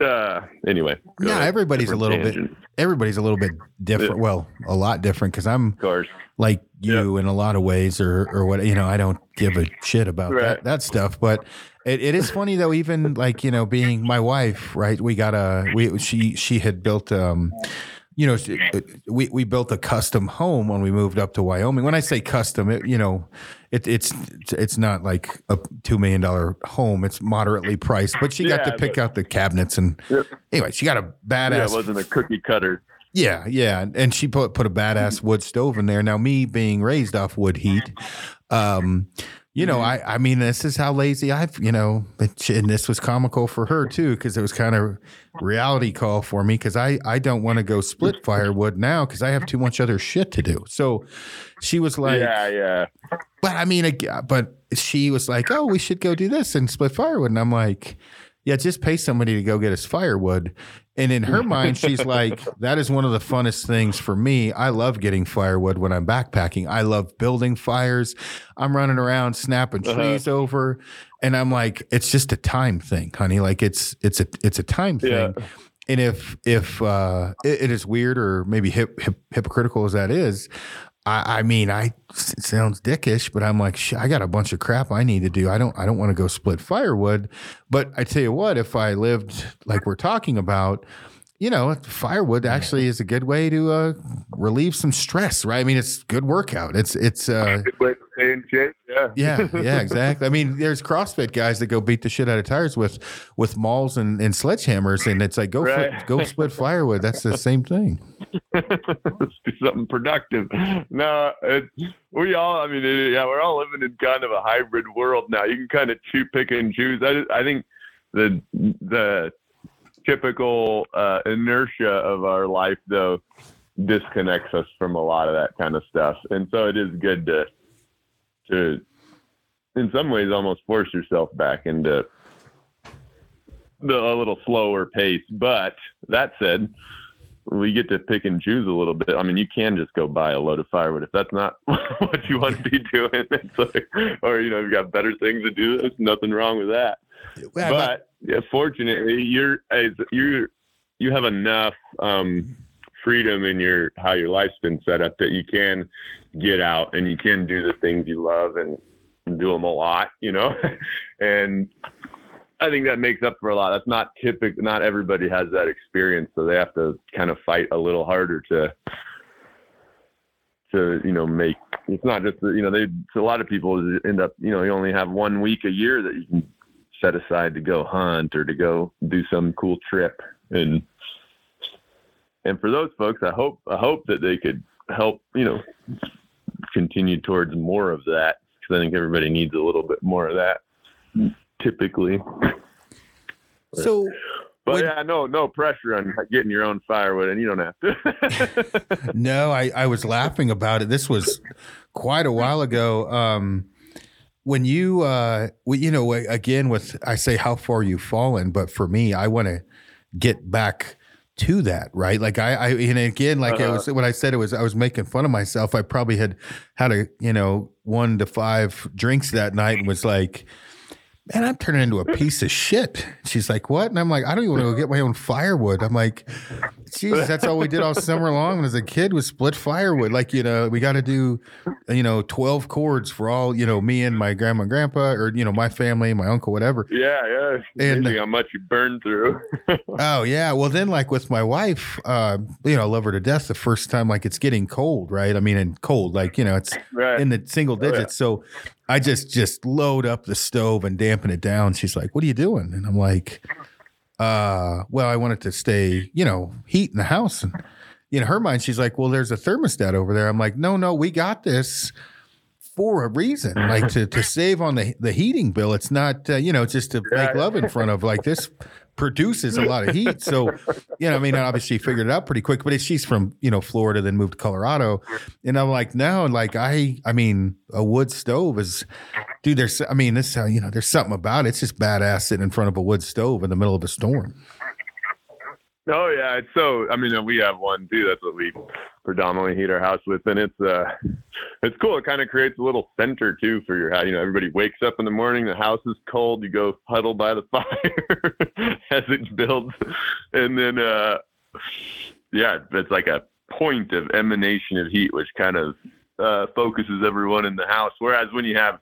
Uh, anyway, no, ahead. everybody's Different a little tangent. bit. Everybody's a little bit different. Yeah. Well, a lot different because I'm Of course. like you in a lot of ways, or or what you know. I don't give a shit about that that stuff. But it, it is funny though. Even like you know, being my wife, right? We got a we she she had built um. You know, we we built a custom home when we moved up to Wyoming. When I say custom, it, you know, it, it's it's not like a two million dollar home. It's moderately priced, but she got to pick out the cabinets and Yep. anyway, she got a Yeah, badass it wasn't a cookie cutter. yeah, yeah, and she put put a badass wood stove in there. Now, me being raised off wood heat, um, you know, mm-hmm. I I mean, this is how lazy I've you know, and this was comical for her too because it was kind of reality call for me because I I don't want to go split firewood now because I have too much other shit to do. So she was like, yeah, yeah. but I mean, but she was like, "Oh, we should go do this and split firewood," and I'm like, "Yeah, just pay somebody to go get us firewood." And in her mind, she's like, "That is one of the funnest things for me. I love getting firewood when I'm backpacking. I love building fires. I'm running around snapping Uh-huh. trees over, and I'm like, it's just a time thing, honey. Like it's it's a it's a time Yeah. thing." And if if uh, it, it is weird or maybe hip, hip, hypocritical as that is, I, I mean, I it sounds dickish, but I'm like, I got a bunch of crap I need to do. I don't, I don't want to go split firewood. But I tell you what, if I lived like we're talking about, you know, firewood actually is a good way to uh, relieve some stress, right? I mean, it's good workout. It's it's uh, Good way to stay in shape. Yeah. yeah, yeah, exactly. I mean, there's CrossFit guys that go beat the shit out of tires with with mauls and, and sledgehammers, and it's like go Right. flip, go split firewood. That's the same thing. Let's do something productive. No, it, we all, I mean, it, yeah, we're all living in kind of a hybrid world now. You can kind of chew, pick, and choose. I, I think the the typical uh, inertia of our life, though, disconnects us from a lot of that kind of stuff. And so it is good to, to, in some ways, almost force yourself back into the, a little slower pace. But that said, we get to pick and choose a little bit. I mean, you can just go buy a load of firewood if that's not what you want to be doing. Like, or you know, you've got better things to do. There's nothing wrong with that. Yeah, but yeah, fortunately, you're you you have enough um, freedom in your how your life's been set up that you can get out and you can do the things you love and do them a lot. You know, and I think that makes up for a lot. That's not typical. Not everybody has that experience, so they have to kind of fight a little harder to to you know make. It's not just you know they. A lot of people end up you know you only have one week a year that you can set aside to go hunt or to go do some cool trip and and for those folks i hope i hope that they could help you know continue towards more of that because i think everybody needs a little bit more of that typically so but When- yeah no no pressure on getting your own firewood and you don't have to no, I, I was laughing about it. This was quite a while ago. Um, when you, uh, you know, again, with I say how far you've fallen, but for me, I want to get back to that, right? Like I, I and again, like it Uh-huh. was when I said it was, I was making fun of myself. I probably had had a, you know, one to five drinks that night and was like, man, I'm turning into a piece of shit. She's like, what? And I'm like, I don't even want to go get my own firewood. I'm like, Jesus, that's all we did all summer long when as a kid was split firewood. Like, you know, we got to do, you know, 12 cords for all, you know, me and my grandma and grandpa or, you know, my family, my uncle, whatever. yeah yeah And- how much you burn through Oh yeah. Well, then like with my wife, uh, you know, I love her to death. The first time, like it's getting cold, right? I mean, and cold, like you know, it's right in the single yeah. digits. So I just just load up the stove and dampen it down. She's like, "What are you doing?" And I'm like, "Uh, well, I want it to stay, you know, heat in the house." And in her mind, she's like, "Well, there's a thermostat over there." I'm like, "No, no, we got this." For a reason, like to, to save on the the heating bill. It's not, uh, you know, just to make love in front of. Like this produces a lot of heat. So, you know, I mean, obviously figured it out pretty quick. But she's from you know Florida, then moved to Colorado, and I'm like, no, like I, I mean, a wood stove is, dude. There's, I mean, this, uh, you know, there's something about it. It's just badass sitting in front of a wood stove in the middle of a storm. Oh yeah, it's so. I mean, we have one too. That's what we predominantly heat our house with, and it's uh, it's cool. It kind of creates a little center too for your house. You know, everybody wakes up in the morning. The house is cold. You go huddle by the fire as it builds, and then uh, yeah, it's like a point of emanation of heat, which kind of uh, focuses everyone in the house. Whereas when you have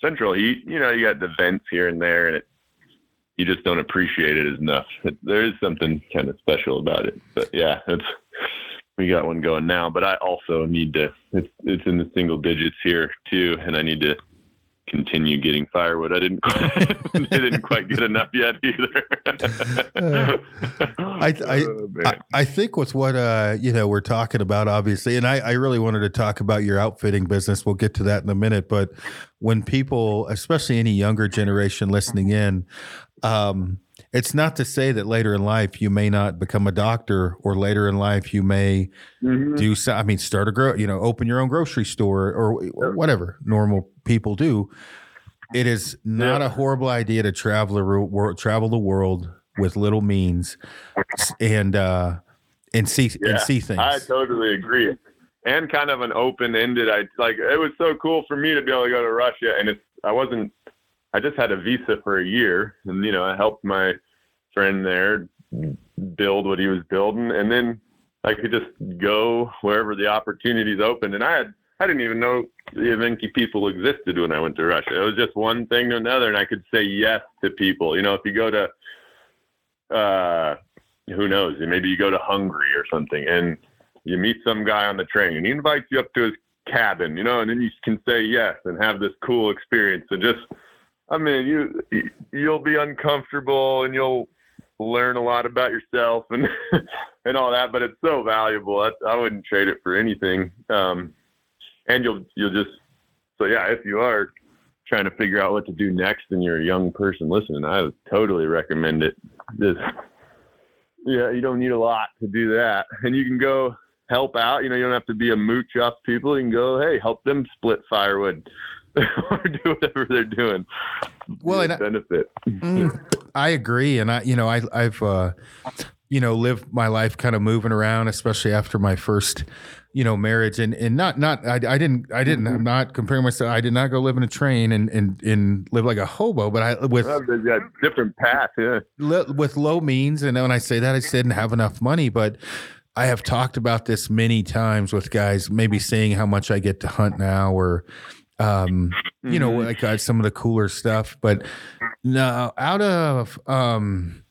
central heat, you know, you got the vents here and there, and it you just don't appreciate it enough. It, there is something kind of special about it. But yeah, it's we got one going now. But I also need to. It's it's in the single digits here too, and I need to continue getting firewood. I didn't I didn't quite get enough yet either. I, I, Oh. I, I think with what uh you know we're talking about obviously and I, I really wanted to talk about your outfitting business we'll get to that in a minute but when people especially any younger generation listening in um it's not to say that later in life you may not become a doctor or later in life you may Mhm. do so i mean start a grow you know open your own grocery store or, or whatever normal people do it is not Yeah. a horrible idea to travel the world travel the world with little means and uh and see Yeah, and see things I totally agree. And kind of an open ended. I like it was so cool for me to be able to go to Russia, and it's I wasn't. I just had a visa for a year, and you know I helped my friend there build what he was building, and then I could just go wherever the opportunities opened. And I had I didn't even know the Evenki people existed when I went to Russia. It was just one thing to another, and I could say yes to people. You know, if you go to uh, who knows? Maybe you go to Hungary or something, and you meet some guy on the train, and he invites you up to his cabin, you know, and then you can say yes and have this cool experience. And just, I mean, you you'll be uncomfortable and you'll learn a lot about yourself and and all that, but it's so valuable. I, I wouldn't trade it for anything. Um, and you'll you'll just so yeah, if you are trying to figure out what to do next and you're a young person listening, I would totally recommend it. Just yeah, you don't need a lot to do that, and you can go help out. You know, you don't have to be a mooch off people. You can go, hey, help them split firewood or do whatever they're doing. Well, and benefit. I, I agree, and I, you know, I, I've, uh, you know, lived my life kind of moving around, especially after my first, you know, marriage, and and not not I, I didn't I didn't I'm not comparing myself. I did not go live in a train and and and live like a hobo, but I with Well, different path. Yeah. li- with low means, and when I say that, I didn't have enough money, but I have talked about this many times with guys, maybe saying how much I get to hunt now, or um, you know, Mhm. like uh, some of the cooler stuff. But no, out of um,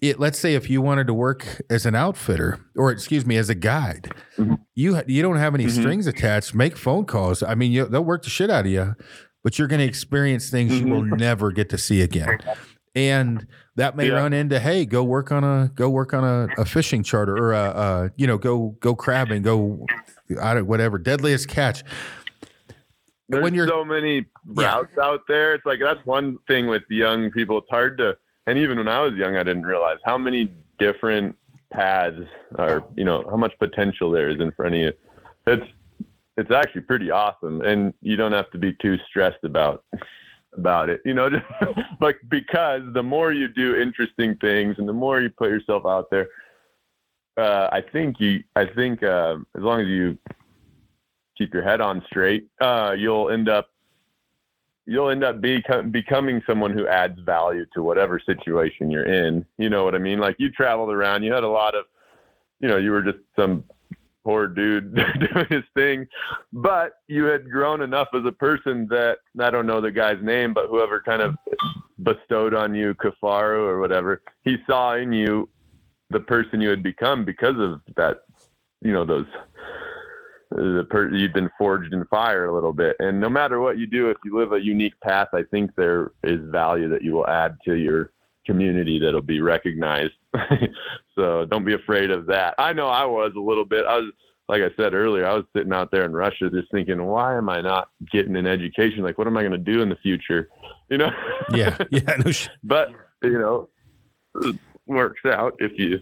it, let's say if you wanted to work as an outfitter, or excuse me, as a guide, Mhm. you you don't have any Mhm. strings attached. Make phone calls. I mean, you, they'll work the shit out of you, but you're going to experience things you will never get to see again. And that may Yeah. run into, hey, go work on a go work on a, a fishing charter or a, a you know go go crabbing, go I don't whatever deadliest catch. There's when you're- so many Yeah. routes out there. It's like that's one thing with young people. It's hard to, and even when I was young, I didn't realize how many different paths are, you know, how much potential there is in front of you. It's it's actually pretty awesome, and you don't have to be too stressed about about it. You know, just like because the more you do interesting things and the more you put yourself out there, uh, I think you, I think uh, as long as you keep your head on straight, uh, you'll end up you'll end up become, becoming someone who adds value to whatever situation you're in. You know what I mean? Like you traveled around, you had a lot of, you know, you were just some poor dude doing his thing, but you had grown enough as a person that I don't know the guy's name, but whoever kind of bestowed on you Kafaru or whatever, he saw in you the person you had become because of that, you know, those the per- you've been forged in fire a little bit. And no matter what you do, if you live a unique path, I think there is value that you will add to your community that'll be recognized. so don't be afraid of that. I know I was a little bit. I was like I said earlier, I was sitting out there in Russia just thinking, why am I not getting an education? Like, what am I going to do in the future? You know? Yeah, yeah, no sh- but you know, it works out if you,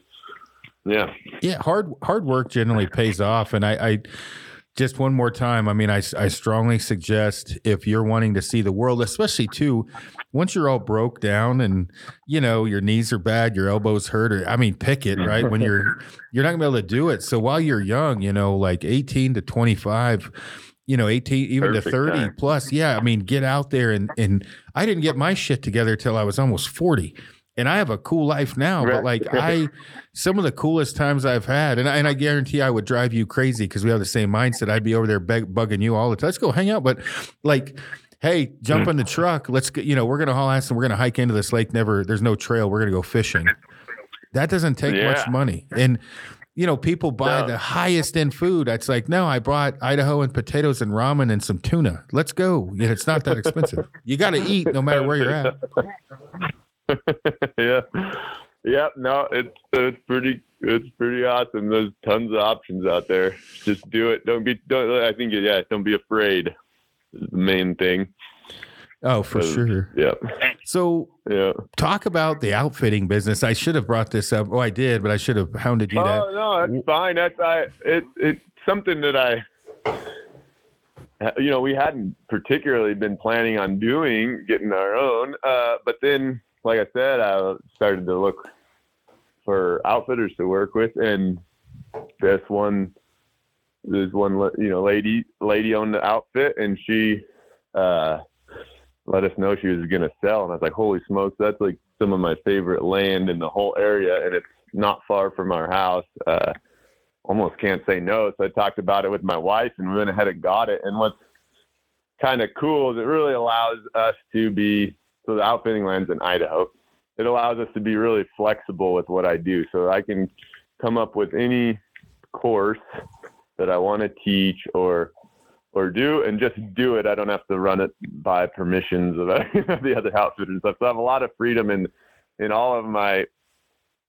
yeah. yeah. Hard hard work generally pays off, and I, I just one more time. I mean, I I strongly suggest if you're wanting to see the world, especially too, once you're all broke down and you know your knees are bad, your elbows hurt, or I mean, pick it right when you're you're not gonna be able to do it. So while you're young, you know, like 18 to 25. You know, 18, even Perfect to 30 time. plus. Yeah. I mean, get out there and, and I didn't get my shit together till I was almost 40. And I have a cool life now, but like I, some of the coolest times I've had, and I, and I guarantee I would drive you crazy because we have the same mindset. I'd be over there beg, bugging you all the time. Let's go hang out. But like, hey, jump mm. in the truck. Let's go. You know, we're gonna haul ass and we're gonna hike into this lake. Never, there's no trail. We're gonna go fishing. That doesn't take much money. And you know, people buy No. the highest end food. It's like, no, I brought Idaho and potatoes and ramen and some tuna. Let's go. Yeah, it's not that expensive. You got to eat no matter where you're at. yeah. Yep. No, it's it's pretty it's pretty awesome. There's tons of options out there. Just do it. Don't be. Don't. I think yeah. Don't be afraid. Is the main thing. Oh, for sure. Yep. So Yeah. talk about the outfitting business. I should have brought this up. Oh, I did, but I should have hounded you. Oh no, that's fine. That's I. It it's something that I. You know, we hadn't particularly been planning on doing, getting our own. Uh, but then, like I said, I started to look for outfitters to work with, and this one, this one, you know, lady, lady owned the outfit, and she uh, let us know she was to sell, and I was like, holy smokes, that's like some of my favorite land in the whole area, and it's not far from our house. Uh, almost can't say no. So I talked about it with my wife and we went ahead and got it. And what's kind of cool is it really allows us to be, so the outfitting lands in Idaho. it allows us to be really flexible with what I do. So I can come up with any course that I want to teach or or do and just do it. I don't have to run it by permissions of the other outfitters and stuff. So I have a lot of freedom in in all of my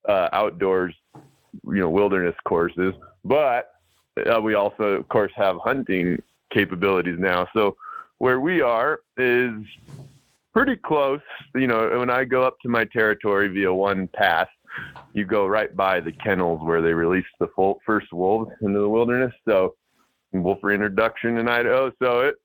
uh, outdoors, you know, wilderness courses. But uh, we also, of course, have hunting capabilities now. So where we are is pretty close. You know, when I go up to my territory via one pass, you go right by the kennels where they released the full, first wolves into the wilderness. So wolf reintroduction in Idaho. So it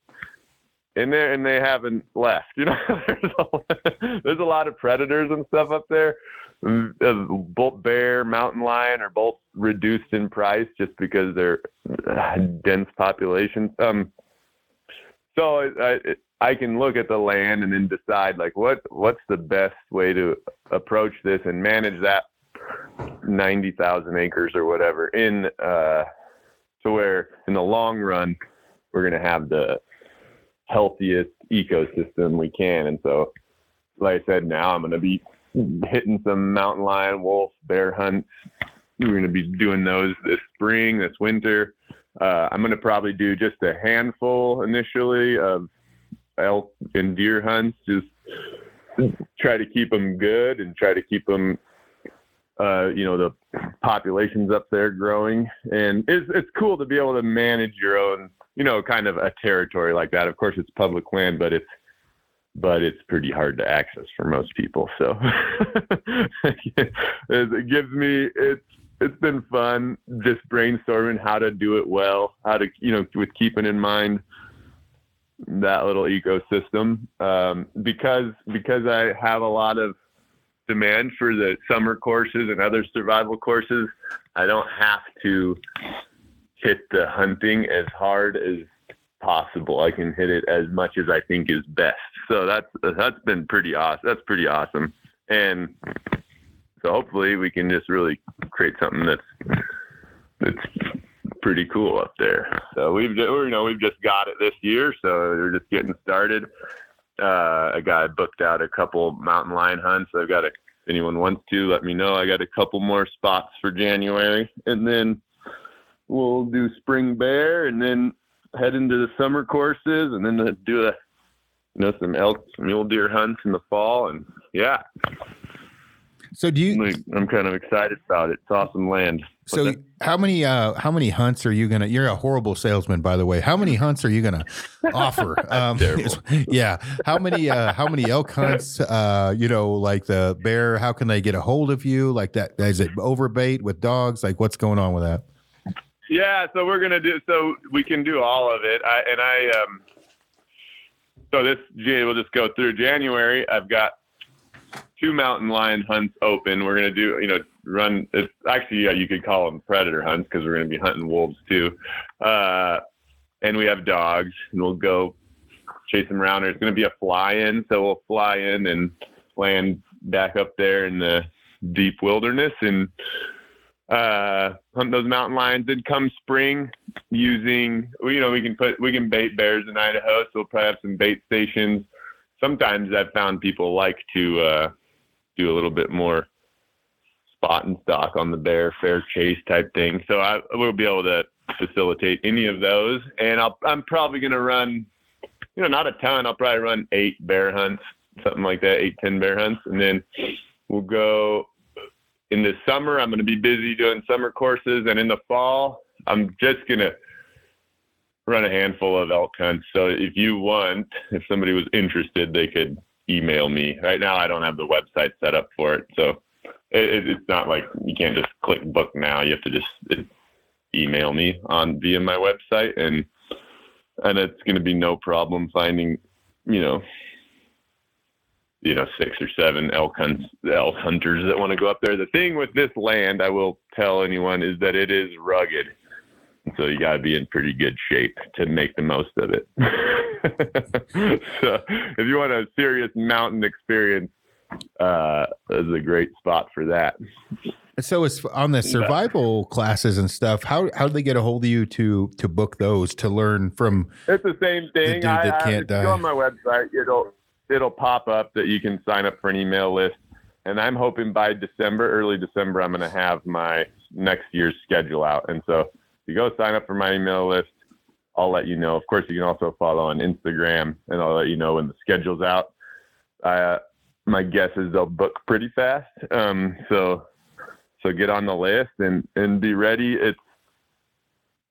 and they and they haven't left. You know, there's a, there's a lot of predators and stuff up there. Uh, both bear, mountain lion are both reduced in price just because they're uh, dense populations. Um, so I, I can look at the land and then decide like what what's the best way to approach this and manage that ninety thousand acres or whatever in uh, to where in the long run we're gonna have the healthiest ecosystem we can. And so, like I said, now I'm gonna be hitting some mountain lion, wolf, bear hunts. We're gonna be doing those this spring, this winter. Uh, I'm gonna probably do just a handful initially of elk and deer hunts. Just try to keep them good and try to keep them, uh, you know, the populations up there growing. And it's it's cool to be able to manage your own, you know, kind of a territory like that. Of course, it's public land, but it's but it's pretty hard to access for most people. So it gives me it's it's been fun just brainstorming how to do it well, how to you know with keeping in mind that little ecosystem um, because because I have a lot of demand for the summer courses and other survival courses. I don't have to hit the hunting as hard as possible. I can hit it as much as I think is best. So that's that's been pretty awesome. That's pretty awesome. And so hopefully we can just really create something that's that's pretty cool up there. So we've you know we've just got it this year, so we're just getting started. Uh, a guy booked out a couple mountain lion hunts. I've got a, if anyone wants to, let me know. I got a couple more spots for January, and then we'll do spring bear, and then head into the summer courses, and then do a you know some elk, mule deer hunts in the fall, and yeah. So do you? I'm kind of excited about it. It's awesome land. So how many uh how many hunts are you gonna? You're a horrible salesman, by the way. How many hunts are you gonna offer? Um, yeah. How many uh how many elk hunts? Uh, you know, like the bear. How can they get a hold of you? Like that? Is it overbait with dogs? Like what's going on with that? Yeah. So we're gonna do. So we can do all of it. I and I um. So this we'll just go through January. I've got two mountain lion hunts open. We're gonna do, you know, run. It's actually yeah, you could call them predator hunts because we're gonna be hunting wolves too. Uh, and we have dogs, and we'll go chase them around. There's gonna be a fly-in, so we'll fly in and land back up there in the deep wilderness and uh, hunt those mountain lions. Then come spring, using you know we can put we can bait bears in Idaho, so we'll probably have some bait stations. Sometimes I've found people like to uh, do a little bit more spot and stalk on the bear, fair chase type thing. So I will be able to facilitate any of those. And I'll, I'm probably going to run, you know, not a ton. I'll probably run eight bear hunts, something like that, eight, ten bear hunts. And then we'll go in the summer. I'm going to be busy doing summer courses. And in the fall, I'm just going to run a handful of elk hunts. So if you want, if somebody was interested, they could email me. Right now, I don't have the website set up for it, so it, it's not like you can't just click book now. You have to just email me on via my website, and and it's going to be no problem finding, you know, you know, six or seven elk hunts, elk hunters that want to go up there. The thing with this land, I will tell anyone, is that it is rugged. So you got to be in pretty good shape to make the most of it. so if you want a serious mountain experience, uh, is a great spot for that. So it's on the survival classes and stuff. How how do they get a hold of you to to book those to learn from? It's the same thing. The I, I, go on my website. It'll it'll pop up that you can sign up for an email list. and I'm hoping by December, early December, I'm going to have my next year's schedule out. And so if you go sign up for my email list, I'll let you know. Of course, you can also follow on Instagram, and I'll let you know when the schedule's out. Uh, my guess is they'll book pretty fast. Um, so so get on the list and and be ready. It's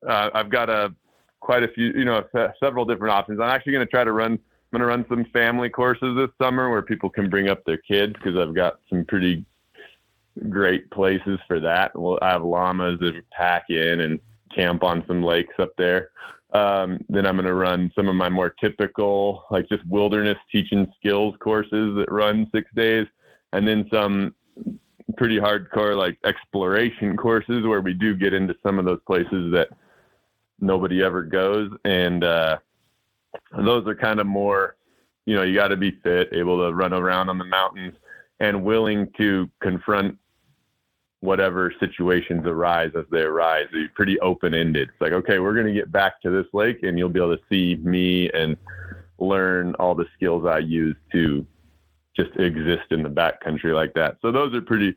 uh, I've got a quite a few, you know, several different options. I'm actually going to try to run. I'm going to run some family courses this summer where people can bring up their kids because I've got some pretty great places for that. We'll I have llamas that pack in and camp on some lakes up there. Um, then I'm going to run some of my more typical, like just wilderness teaching skills courses that run six days, and then some pretty hardcore like exploration courses where we do get into some of those places that nobody ever goes, and uh, those are kind of more, you know, you got to be fit, able to run around on the mountains, and willing to confront whatever situations arise as they arise. It's pretty open ended. It's like, okay, we're going to get back to this lake and you'll be able to see me and learn all the skills I use to just exist in the backcountry like that. So those are pretty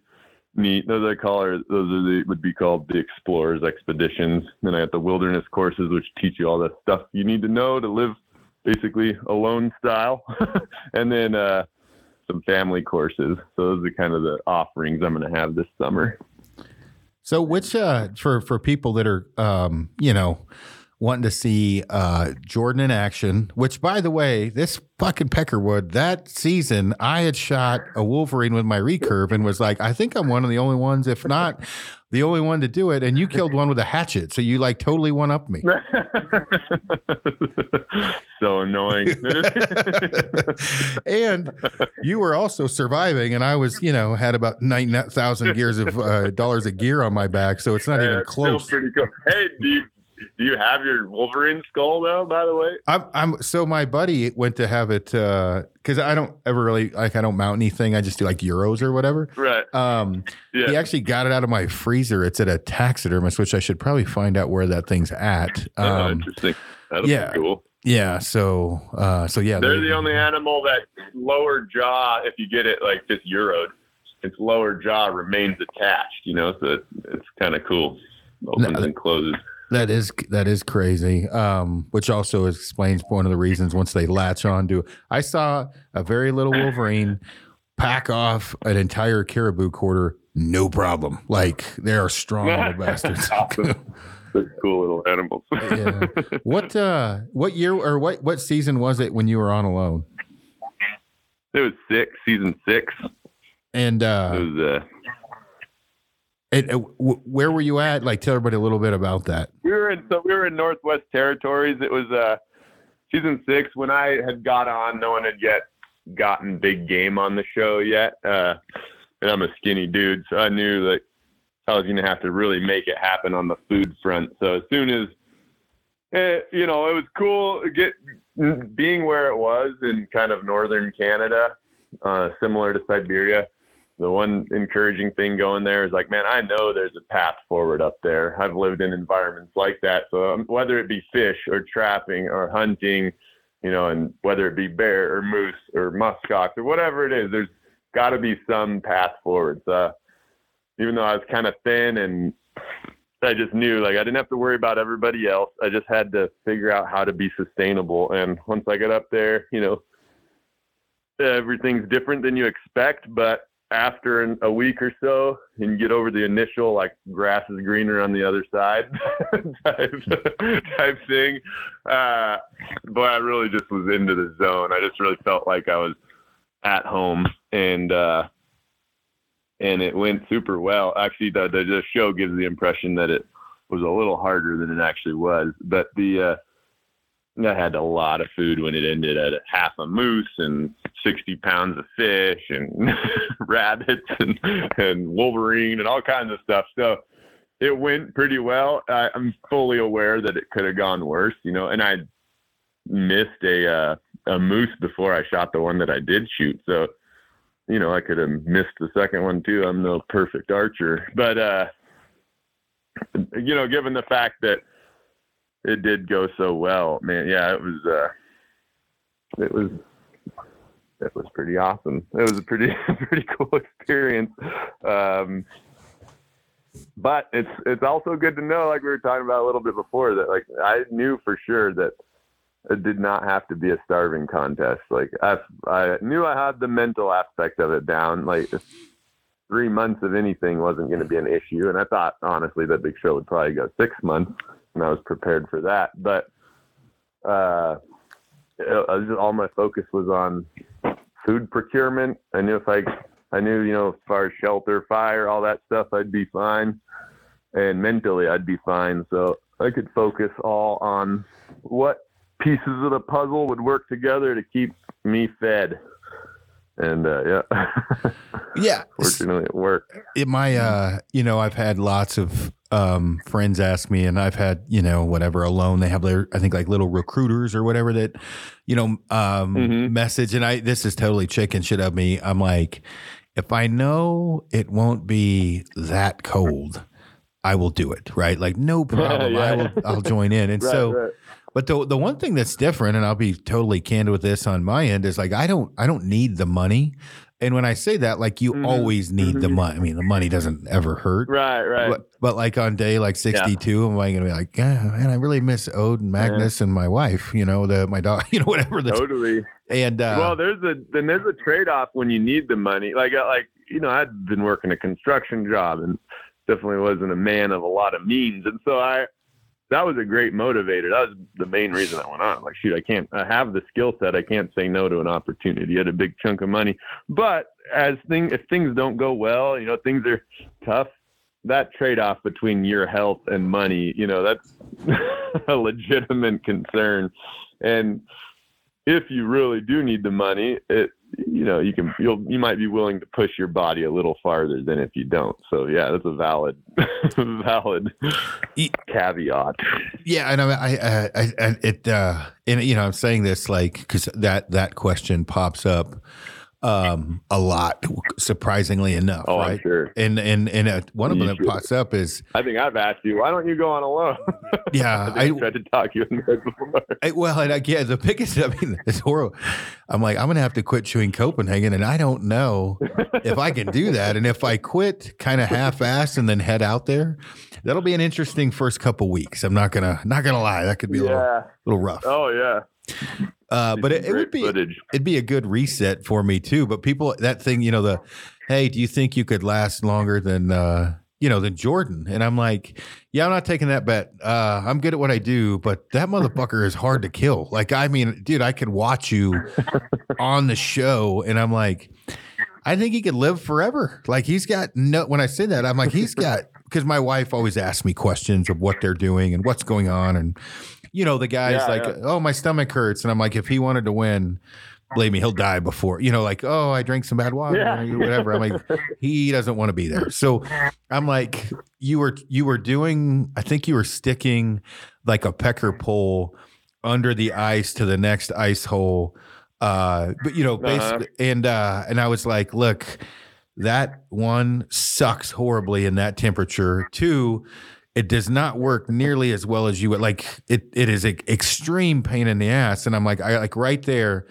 neat. Those I call are, those are the, would be called the explorers expeditions. Then I got the wilderness courses, which teach you all the stuff you need to know to live basically alone style. and then, uh, some family courses. So those are kind of the offerings I'm going to have this summer. So which uh for for people that are um you know wanting to see uh Jordan in action, which by the way, this fucking Peckerwood that season I had shot a Wolverine with my recurve and was like, I think I'm one of the only ones, if not the only one to do it, and you killed one with a hatchet. So you like totally one up me. so annoying. and you were also surviving, and I was, you know, had about nine thousand gears of uh, dollars of gear on my back, so it's not even close. Hey, do you, do you have your Wolverine skull though? By the way, I'm. I'm. So my buddy went to have it because uh, I don't ever really like. I don't mount anything. I just do like euros or whatever. Right. Um. Yeah. He actually got it out of my freezer. It's at a taxidermist, which I should probably find out where that thing's at. Oh, um, oh, interesting. That'll yeah. cool. Yeah. So. Uh. So yeah. They're the only animal that lower jaw, if you get it like just euroed, its lower jaw remains attached. You know, so it's, it's kind of cool. Opens no, and closes. That is that is crazy. Um, which also explains one of the reasons once they latch on to. I saw a very little Wolverine pack off an entire caribou quarter, no problem. Like they are strong little bastards. cool little animals. yeah. What uh, what year or what what season was it when you were on alone? It was six, season six. And uh, it was uh, uh, where were you at? Like, tell everybody a little bit about that. We were in so we were in Northwest Territories. It was uh, season six when I had got on. No one had yet gotten big game on the show yet, uh, and I'm a skinny dude, so I knew that I was going to have to really make it happen on the food front. So as soon as eh, you know, it was cool get being where it was in kind of northern Canada, uh, similar to Siberia the one encouraging thing going there is like, man, I know there's a path forward up there. I've lived in environments like that. So um, whether it be fish or trapping or hunting, you know, and whether it be bear or moose or muskox or whatever it is, there's got to be some path forward. So even though I was kind of thin and I just knew like I didn't have to worry about everybody else. I just had to figure out how to be sustainable. And once I got up there, you know, everything's different than you expect, but after an, a week or so and get over the initial like grass is greener on the other side type, type thing. Uh but i really just was into the zone. I just really felt like i was at home and uh and it went super well. Actually the the, the show gives the impression that it was a little harder than it actually was but the uh I had a lot of food when it ended at half a moose and 60 pounds of fish and rabbits and, and wolverine and all kinds of stuff. So it went pretty well. I, I'm fully aware that it could have gone worse, you know, and I missed a, uh, a moose before I shot the one that I did shoot. So, you know, I could have missed the second one too. I'm no perfect archer, but, uh, you know, given the fact that it did go so well, man. Yeah, it was. Uh, it was. It was pretty awesome. It was a pretty pretty cool experience. Um, but it's it's also good to know, like we were talking about a little bit before, that like I knew for sure that it did not have to be a starving contest. Like I I knew I had the mental aspect of it down. Like three months of anything wasn't going to be an issue, and I thought honestly that Big Show would probably go six months, and I was prepared for that. But uh, it, just, all my focus was on food procurement. I knew if I I knew, you know, as far as shelter, fire, all that stuff, I'd be fine. And mentally, I'd be fine. So I could focus all on what pieces of the puzzle would work together to keep me fed. And uh, yeah, yeah. Fortunately, it worked. In my, uh, you know, I've had lots of um, friends ask me, and I've had, you know, whatever alone. They have their, I think, like little recruiters or whatever that, you know, um, mm-hmm. message. And I, this is totally chicken shit of me. I'm like, if I know it won't be that cold, I will do it. Right? Like no problem. yeah. I will. I'll join in. And right, so, right. But the the one thing that's different, and I'll be totally candid with this on my end, is like I don't I don't need the money. And when I say that, like you mm-hmm. always need mm-hmm. the money. I mean, the money doesn't ever hurt. Right, right. But, but like on day like 62, yeah. am I going to be like, yeah, man, I really miss Ode and Magnus yeah. and my wife, you know, the, my dog, you know, whatever. The, totally. And, uh, well, there's a, then there's a trade off when you need the money. Like, uh, like, you know, I'd been working a construction job and definitely wasn't a man of a lot of means. And so I, that was a great motivator. That was the main reason I went on. Like, shoot, I can't, I have the skill set. I can't say no to an opportunity. Had a big chunk of money, but as things, if things don't go well, you know, things are tough. That trade off between your health and money, you know, that's a legitimate concern. And if you really do need the money, it, you know you can you'll you might be willing to push your body a little farther than if you don't. So yeah that's a valid valid caveat. yeah and I, I, I, I it uh and you know i'm saying this like because that that question pops up um, a lot, surprisingly enough. Oh, right? I'm sure. And and and uh, one of them that pops up is I think I've asked you, why don't you go on alone? Yeah, I, I, tried to talk you in there before. I, well, and again, the biggest. I mean, it's horrible. I'm like, I'm gonna have to quit chewing Copenhagen, and I don't know if I can do that. And if I quit, kind of half-ass, and then head out there, that'll be an interesting first couple weeks. I'm not gonna not gonna lie, that could be a yeah. little, little rough. Oh yeah. Uh, but it, it, would be footage. it'd be a good reset for me too. But people, that thing, you know, the hey, do you think you could last longer than uh, you know than Jordan? And I'm like, yeah, I'm not taking that bet. Uh, I'm good at what I do, but that motherfucker is hard to kill. Like, I mean, dude, I could watch you on the show, and I'm like. I think he could live forever. Like he's got no. When I say that, I'm like he's got because my wife always asks me questions of what they're doing and what's going on, and you know, the guy's yeah, like, yeah. oh, my stomach hurts. And I'm like, if he wanted to win, believe me, he'll die before, you know, like, oh, I drank some bad water, yeah. whatever. I'm like, he doesn't want to be there. So I'm like, you were, you were doing, I think you were sticking like a pecker pole under the ice to the next ice hole. Uh, but you know, basically, uh-huh. and, uh, and I was like, look, that one sucks horribly in that temperature. Two, it does not work nearly as well as you would like it it is an extreme pain in the ass. And i'm like i like right there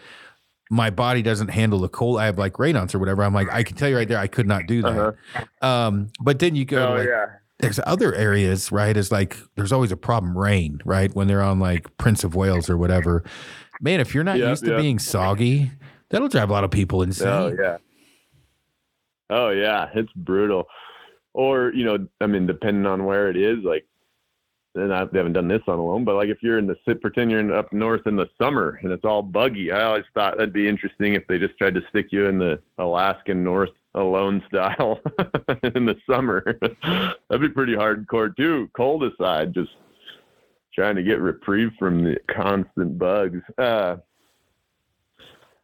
my body doesn't handle the cold i have like Raynaud's or whatever. I'm like i can tell you right there i could not do that. Uh-huh. um but then you go oh, like, yeah. there's other areas right? Is like there's always a problem rain right? When they're on like prince of wales or whatever. Man if you're not yep, used to yep. being soggy that'll drive a lot of people insane. oh yeah. Oh yeah. It's brutal or you know, I mean, depending on where it is, like, and I haven't done this on alone, but like if you're in the pretend you're in, up north in the summer and it's all buggy, I always thought that'd be interesting if they just tried to stick you in the Alaskan North alone style in the summer. that'd be pretty hardcore too. Cold aside, just trying to get reprieve from the constant bugs. Uh,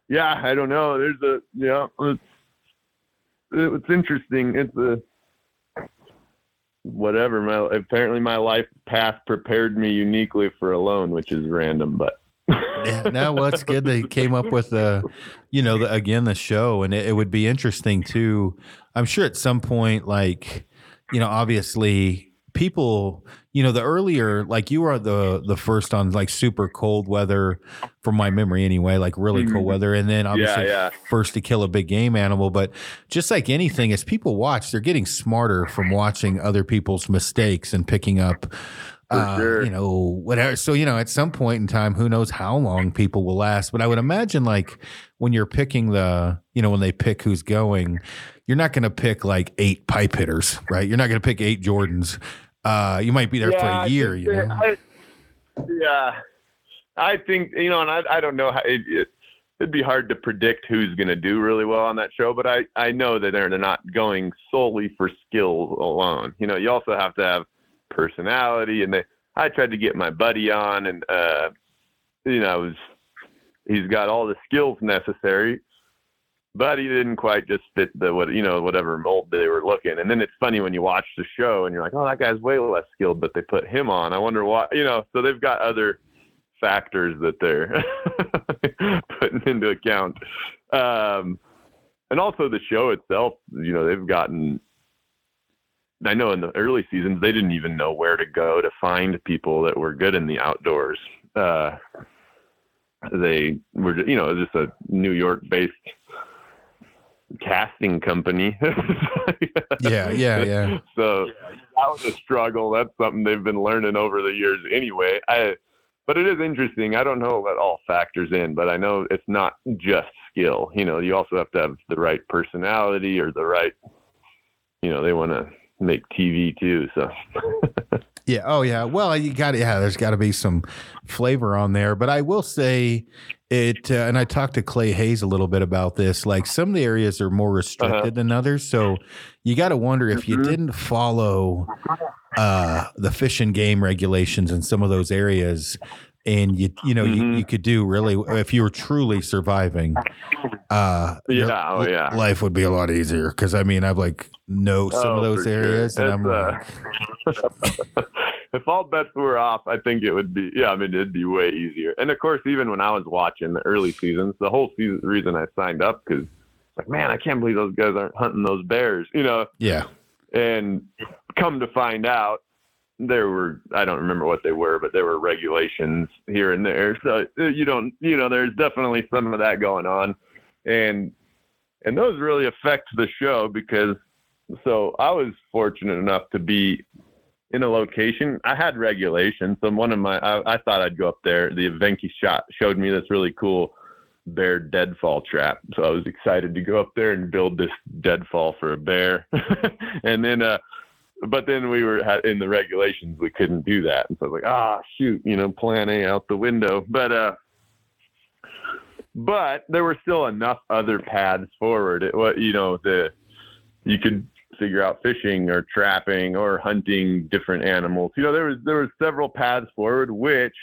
yeah, I don't know. There's a yeah, it's it's interesting. It's a whatever. My apparently my life path prepared me uniquely for alone, which is random, but. yeah, no, well, it's good they came up with the, you know, the, again the show, and it, it would be interesting too. I'm sure at some point, like, you know, obviously people you know, the earlier, like you were the the first on like super cold weather, from my memory anyway, like really cold Mhm. weather, and then obviously yeah. first to kill a big game animal. But just like anything, as people watch, they're getting smarter from watching other people's mistakes and picking up. Uh, sure. You know, whatever. So, you know, at some point in time, who knows how long people will last. But I would imagine, like, when you're picking the, you know, when they pick who's going, you're not going to pick like eight pipe hitters, right? You're not going to pick eight Jordans. Uh, you might be there for I a year, you know? I, yeah, I think you know, and I, I don't know how it, it, it'd be hard to predict who's going to do really well on that show, but I I know that they're they're not going solely for skills alone. You know, you also have to have personality, and they, I tried to get my buddy on, and uh, you know, was he's got all the skills necessary. But he didn't quite just fit the what you know whatever mold they were looking. And then it's funny when you watch the show and you're like, oh, that guy's way less skilled, but they put him on. I wonder why. You know, so they've got other factors that they're putting into account. Um, and also the show itself, you know, they've gotten. I know in the early seasons they didn't even know where to go to find people that were good in the outdoors. Uh, they were, you know, just a New York-based casting company. Yeah, yeah, yeah. So that was a struggle. That's something they've been learning over the years anyway. I, but it is interesting. I don't know what all factors in, but I know it's not just skill. You know, you also have to have the right personality or the right, you know, they want to make TV too. So Yeah. Oh, yeah. Well, you got yeah. There's got to be some flavor on there, but I will say it. Uh, and I talked to Clay Hayes a little bit about this. Like some of the areas are more restricted Uh-huh. than others, so you got to wonder if you Mhm. didn't follow uh, the fish and game regulations in some of those areas. And you, you know, you, Mhm. you could do really if you were truly surviving. Uh, Yeah, oh, yeah. life would be a lot easier because I mean I've like know some of Oh, those for sure. areas, and I'm like, uh, if all bets were off, I think it would be. Yeah, I mean, it'd be way easier. And of course, even when I was watching the early seasons, the whole season reason I signed up because, like, man, I can't believe those guys aren't hunting those bears, you know. yeah. And come to find out, there were I don't remember what they were, but there were regulations here and there. So uh, you don't, you know, there's definitely some of that going on, and and those really affect the show because so I was fortunate enough to be in a location. I had regulations. So one of my I, I thought I'd go up there. The Evenki shot showed me this really cool bear deadfall trap. So I was excited to go up there and build this deadfall for a bear. and then uh but then we were in the regulations we couldn't do that. And so I was like, ah shoot, you know, plan A out the window. But uh but there were still enough other paths forward. It was, you know, the you could figure out fishing or trapping or hunting different animals. You know, there was there were several paths forward, which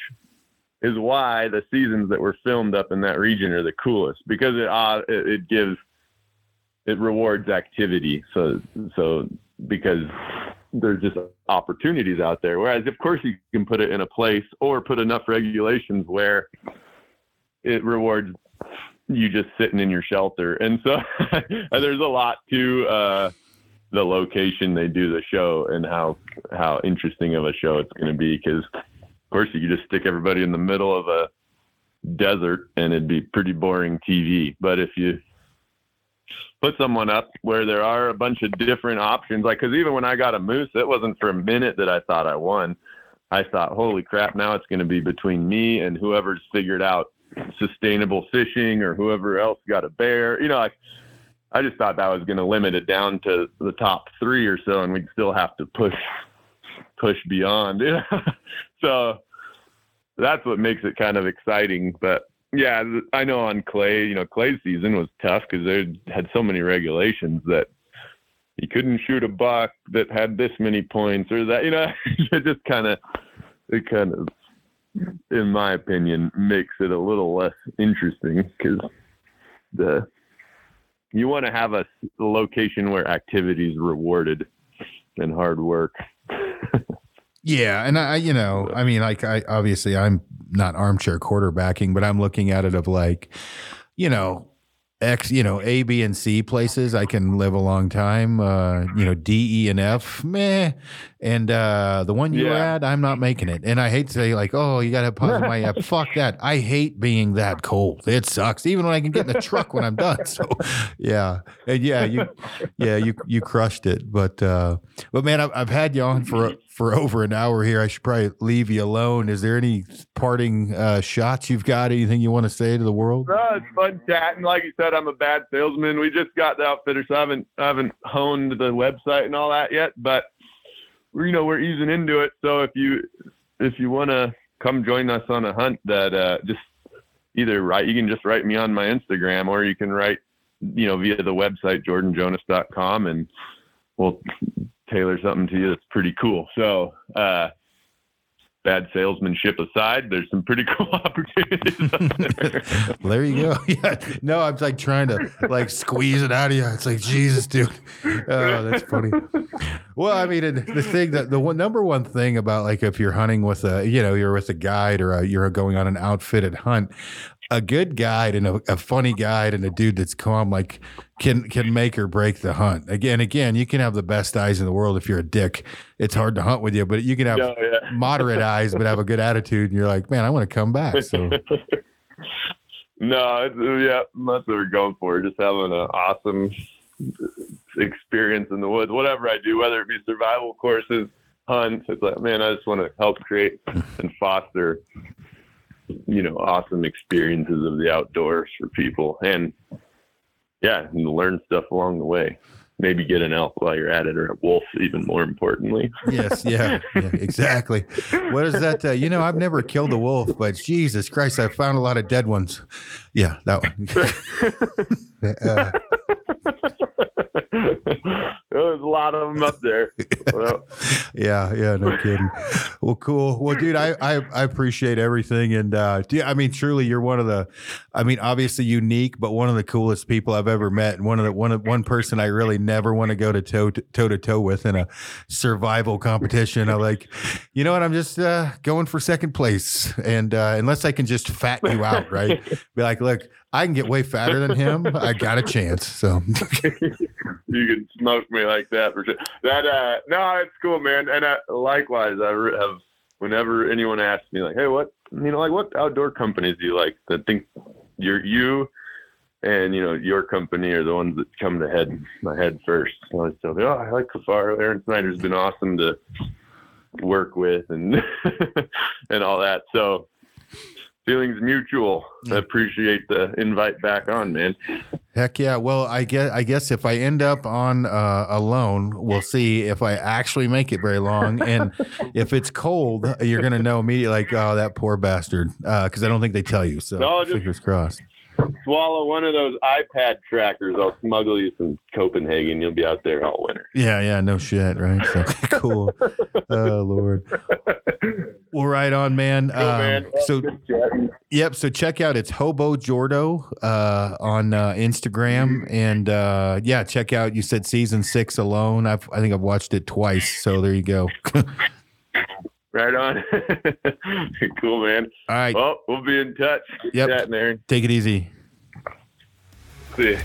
is why the seasons that were filmed up in that region are the coolest because it uh, it, it gives it rewards activity. So so because there's just opportunities out there. Whereas of course you can put it in a place or put enough regulations where it rewards you just sitting in your shelter. And so there's a lot to uh, the location they do the show and how how interesting of a show it's going to be. Because of course you could just stick everybody in the middle of a desert and it'd be pretty boring TV. But if you put someone up where there are a bunch of different options, like because even when I got a moose, it wasn't for a minute that I thought I won. I thought, holy crap, now it's going to be between me and whoever's figured out sustainable fishing or whoever else got a bear. You know, like I just thought that was going to limit it down to the top three or so, and we'd still have to push push beyond. So that's what makes it kind of exciting. But yeah, I know on Clay, you know, clay season was tough because they had so many regulations that you couldn't shoot a buck that had this many points or that. You know, it just kind of it kind of in my opinion, makes it a little less interesting because the you want to have a location where activity is rewarded and hard work. Yeah, and I, you know, I mean, like, I obviously I'm not armchair quarterbacking, but I'm looking at it of like, you know, X, you know, A, B, and C places, I can live a long time. Uh, you know, D, E, and F, meh. And uh, the one you Yeah. at, I'm not making it. And I hate to say, like, oh, you got to pause my app. Fuck that. I hate being that cold. It sucks. Even when I can get in the truck when I'm done. So, yeah, and yeah, you, yeah, you you crushed it. But uh, but man, I've, I've had you on for for over an hour here. I should probably leave you alone. Is there any parting uh, shots you've got? Anything you want to say to the world? No, it's fun chatting. Like you said, I'm a bad salesman. We just got the outfitter, so I haven't I haven't honed the website and all that yet. But you know, we're easing into it. So if you if you want to come join us on a hunt, that uh, just either write you can just write me on my Instagram, or you can write you know via the website jordanjonas.com, and we'll tailor something to you that's pretty cool. So. uh Bad salesmanship aside, there's some pretty cool opportunities. there. There you go. Yeah. No, I'm like trying to like squeeze it out of you. It's like Jesus, dude. Oh, that's funny. Well, I mean, the thing that the one number one thing about like if you're hunting with a, you know, you're with a guide or a, you're going on an outfitted hunt, a good guide and a, a funny guide and a dude that's calm like can can make or break the hunt. Again, again, you can have the best eyes in the world if you're a dick. It's hard to hunt with you, but you can have No, yeah. moderate eyes but have a good attitude, and you're like, man, I want to come back. So. no, it's, yeah, that's what we're going for. Just having an awesome experience in the woods, whatever I do, whether it be survival courses, hunts. It's like, man, I just want to help create and foster, you know, awesome experiences of the outdoors for people, and yeah, and learn stuff along the way. Maybe get an elk while you're at it, or a wolf, even more importantly. Yes, yeah, yeah, exactly. What is that? Uh, you know, I've never killed a wolf, but Jesus Christ, I found a lot of dead ones. Yeah, that one. uh, There's a lot of them up there. Well, yeah, yeah, no kidding. Well, cool. Well, dude, I I, I appreciate everything, and uh, do- I mean, truly, you're one of the, I mean, obviously unique, but one of the coolest people I've ever met, and one of the one of one person I really never want to go to toe toe to toe with in a survival competition. I like, you know what? I'm just uh, going for second place, and uh, unless I can just fat you out, right? Be like, look, I can get way fatter than him. I got a chance. So, you can smoke me like that for sure. That uh, no, it's cool, man. And uh, likewise, I have whenever anyone asks me like, hey, what you know, like what outdoor companies do you like? That think you're you and you know your company are the ones that come to head my head first. So I them, oh, I like Kifaru. Aron Snyder's been awesome to work with and and all that. So feelings mutual. I appreciate the invite back on, man. Heck yeah. Well, I guess I guess if I end up on uh, alone, we'll see if I actually make it very long. And if it's cold, you're gonna know immediately, like, oh, that poor bastard, because I don't think they tell you. So No, just- fingers crossed. Swallow one of those iPad trackers. I'll smuggle you some Copenhagen. You'll be out there all winter. Yeah, yeah, no shit, right? So cool. oh Lord. Well, right on, man. Cool, Um, man. So. Yep. So check out it's Hobo Jordo uh, on uh, Instagram, and uh, yeah, check out. You said season six alone. I've I think I've watched it twice. So there you go. right on. cool, man. All right, Well, we'll be in touch. Good Yep. chatting, Aron. take it easy. See ya.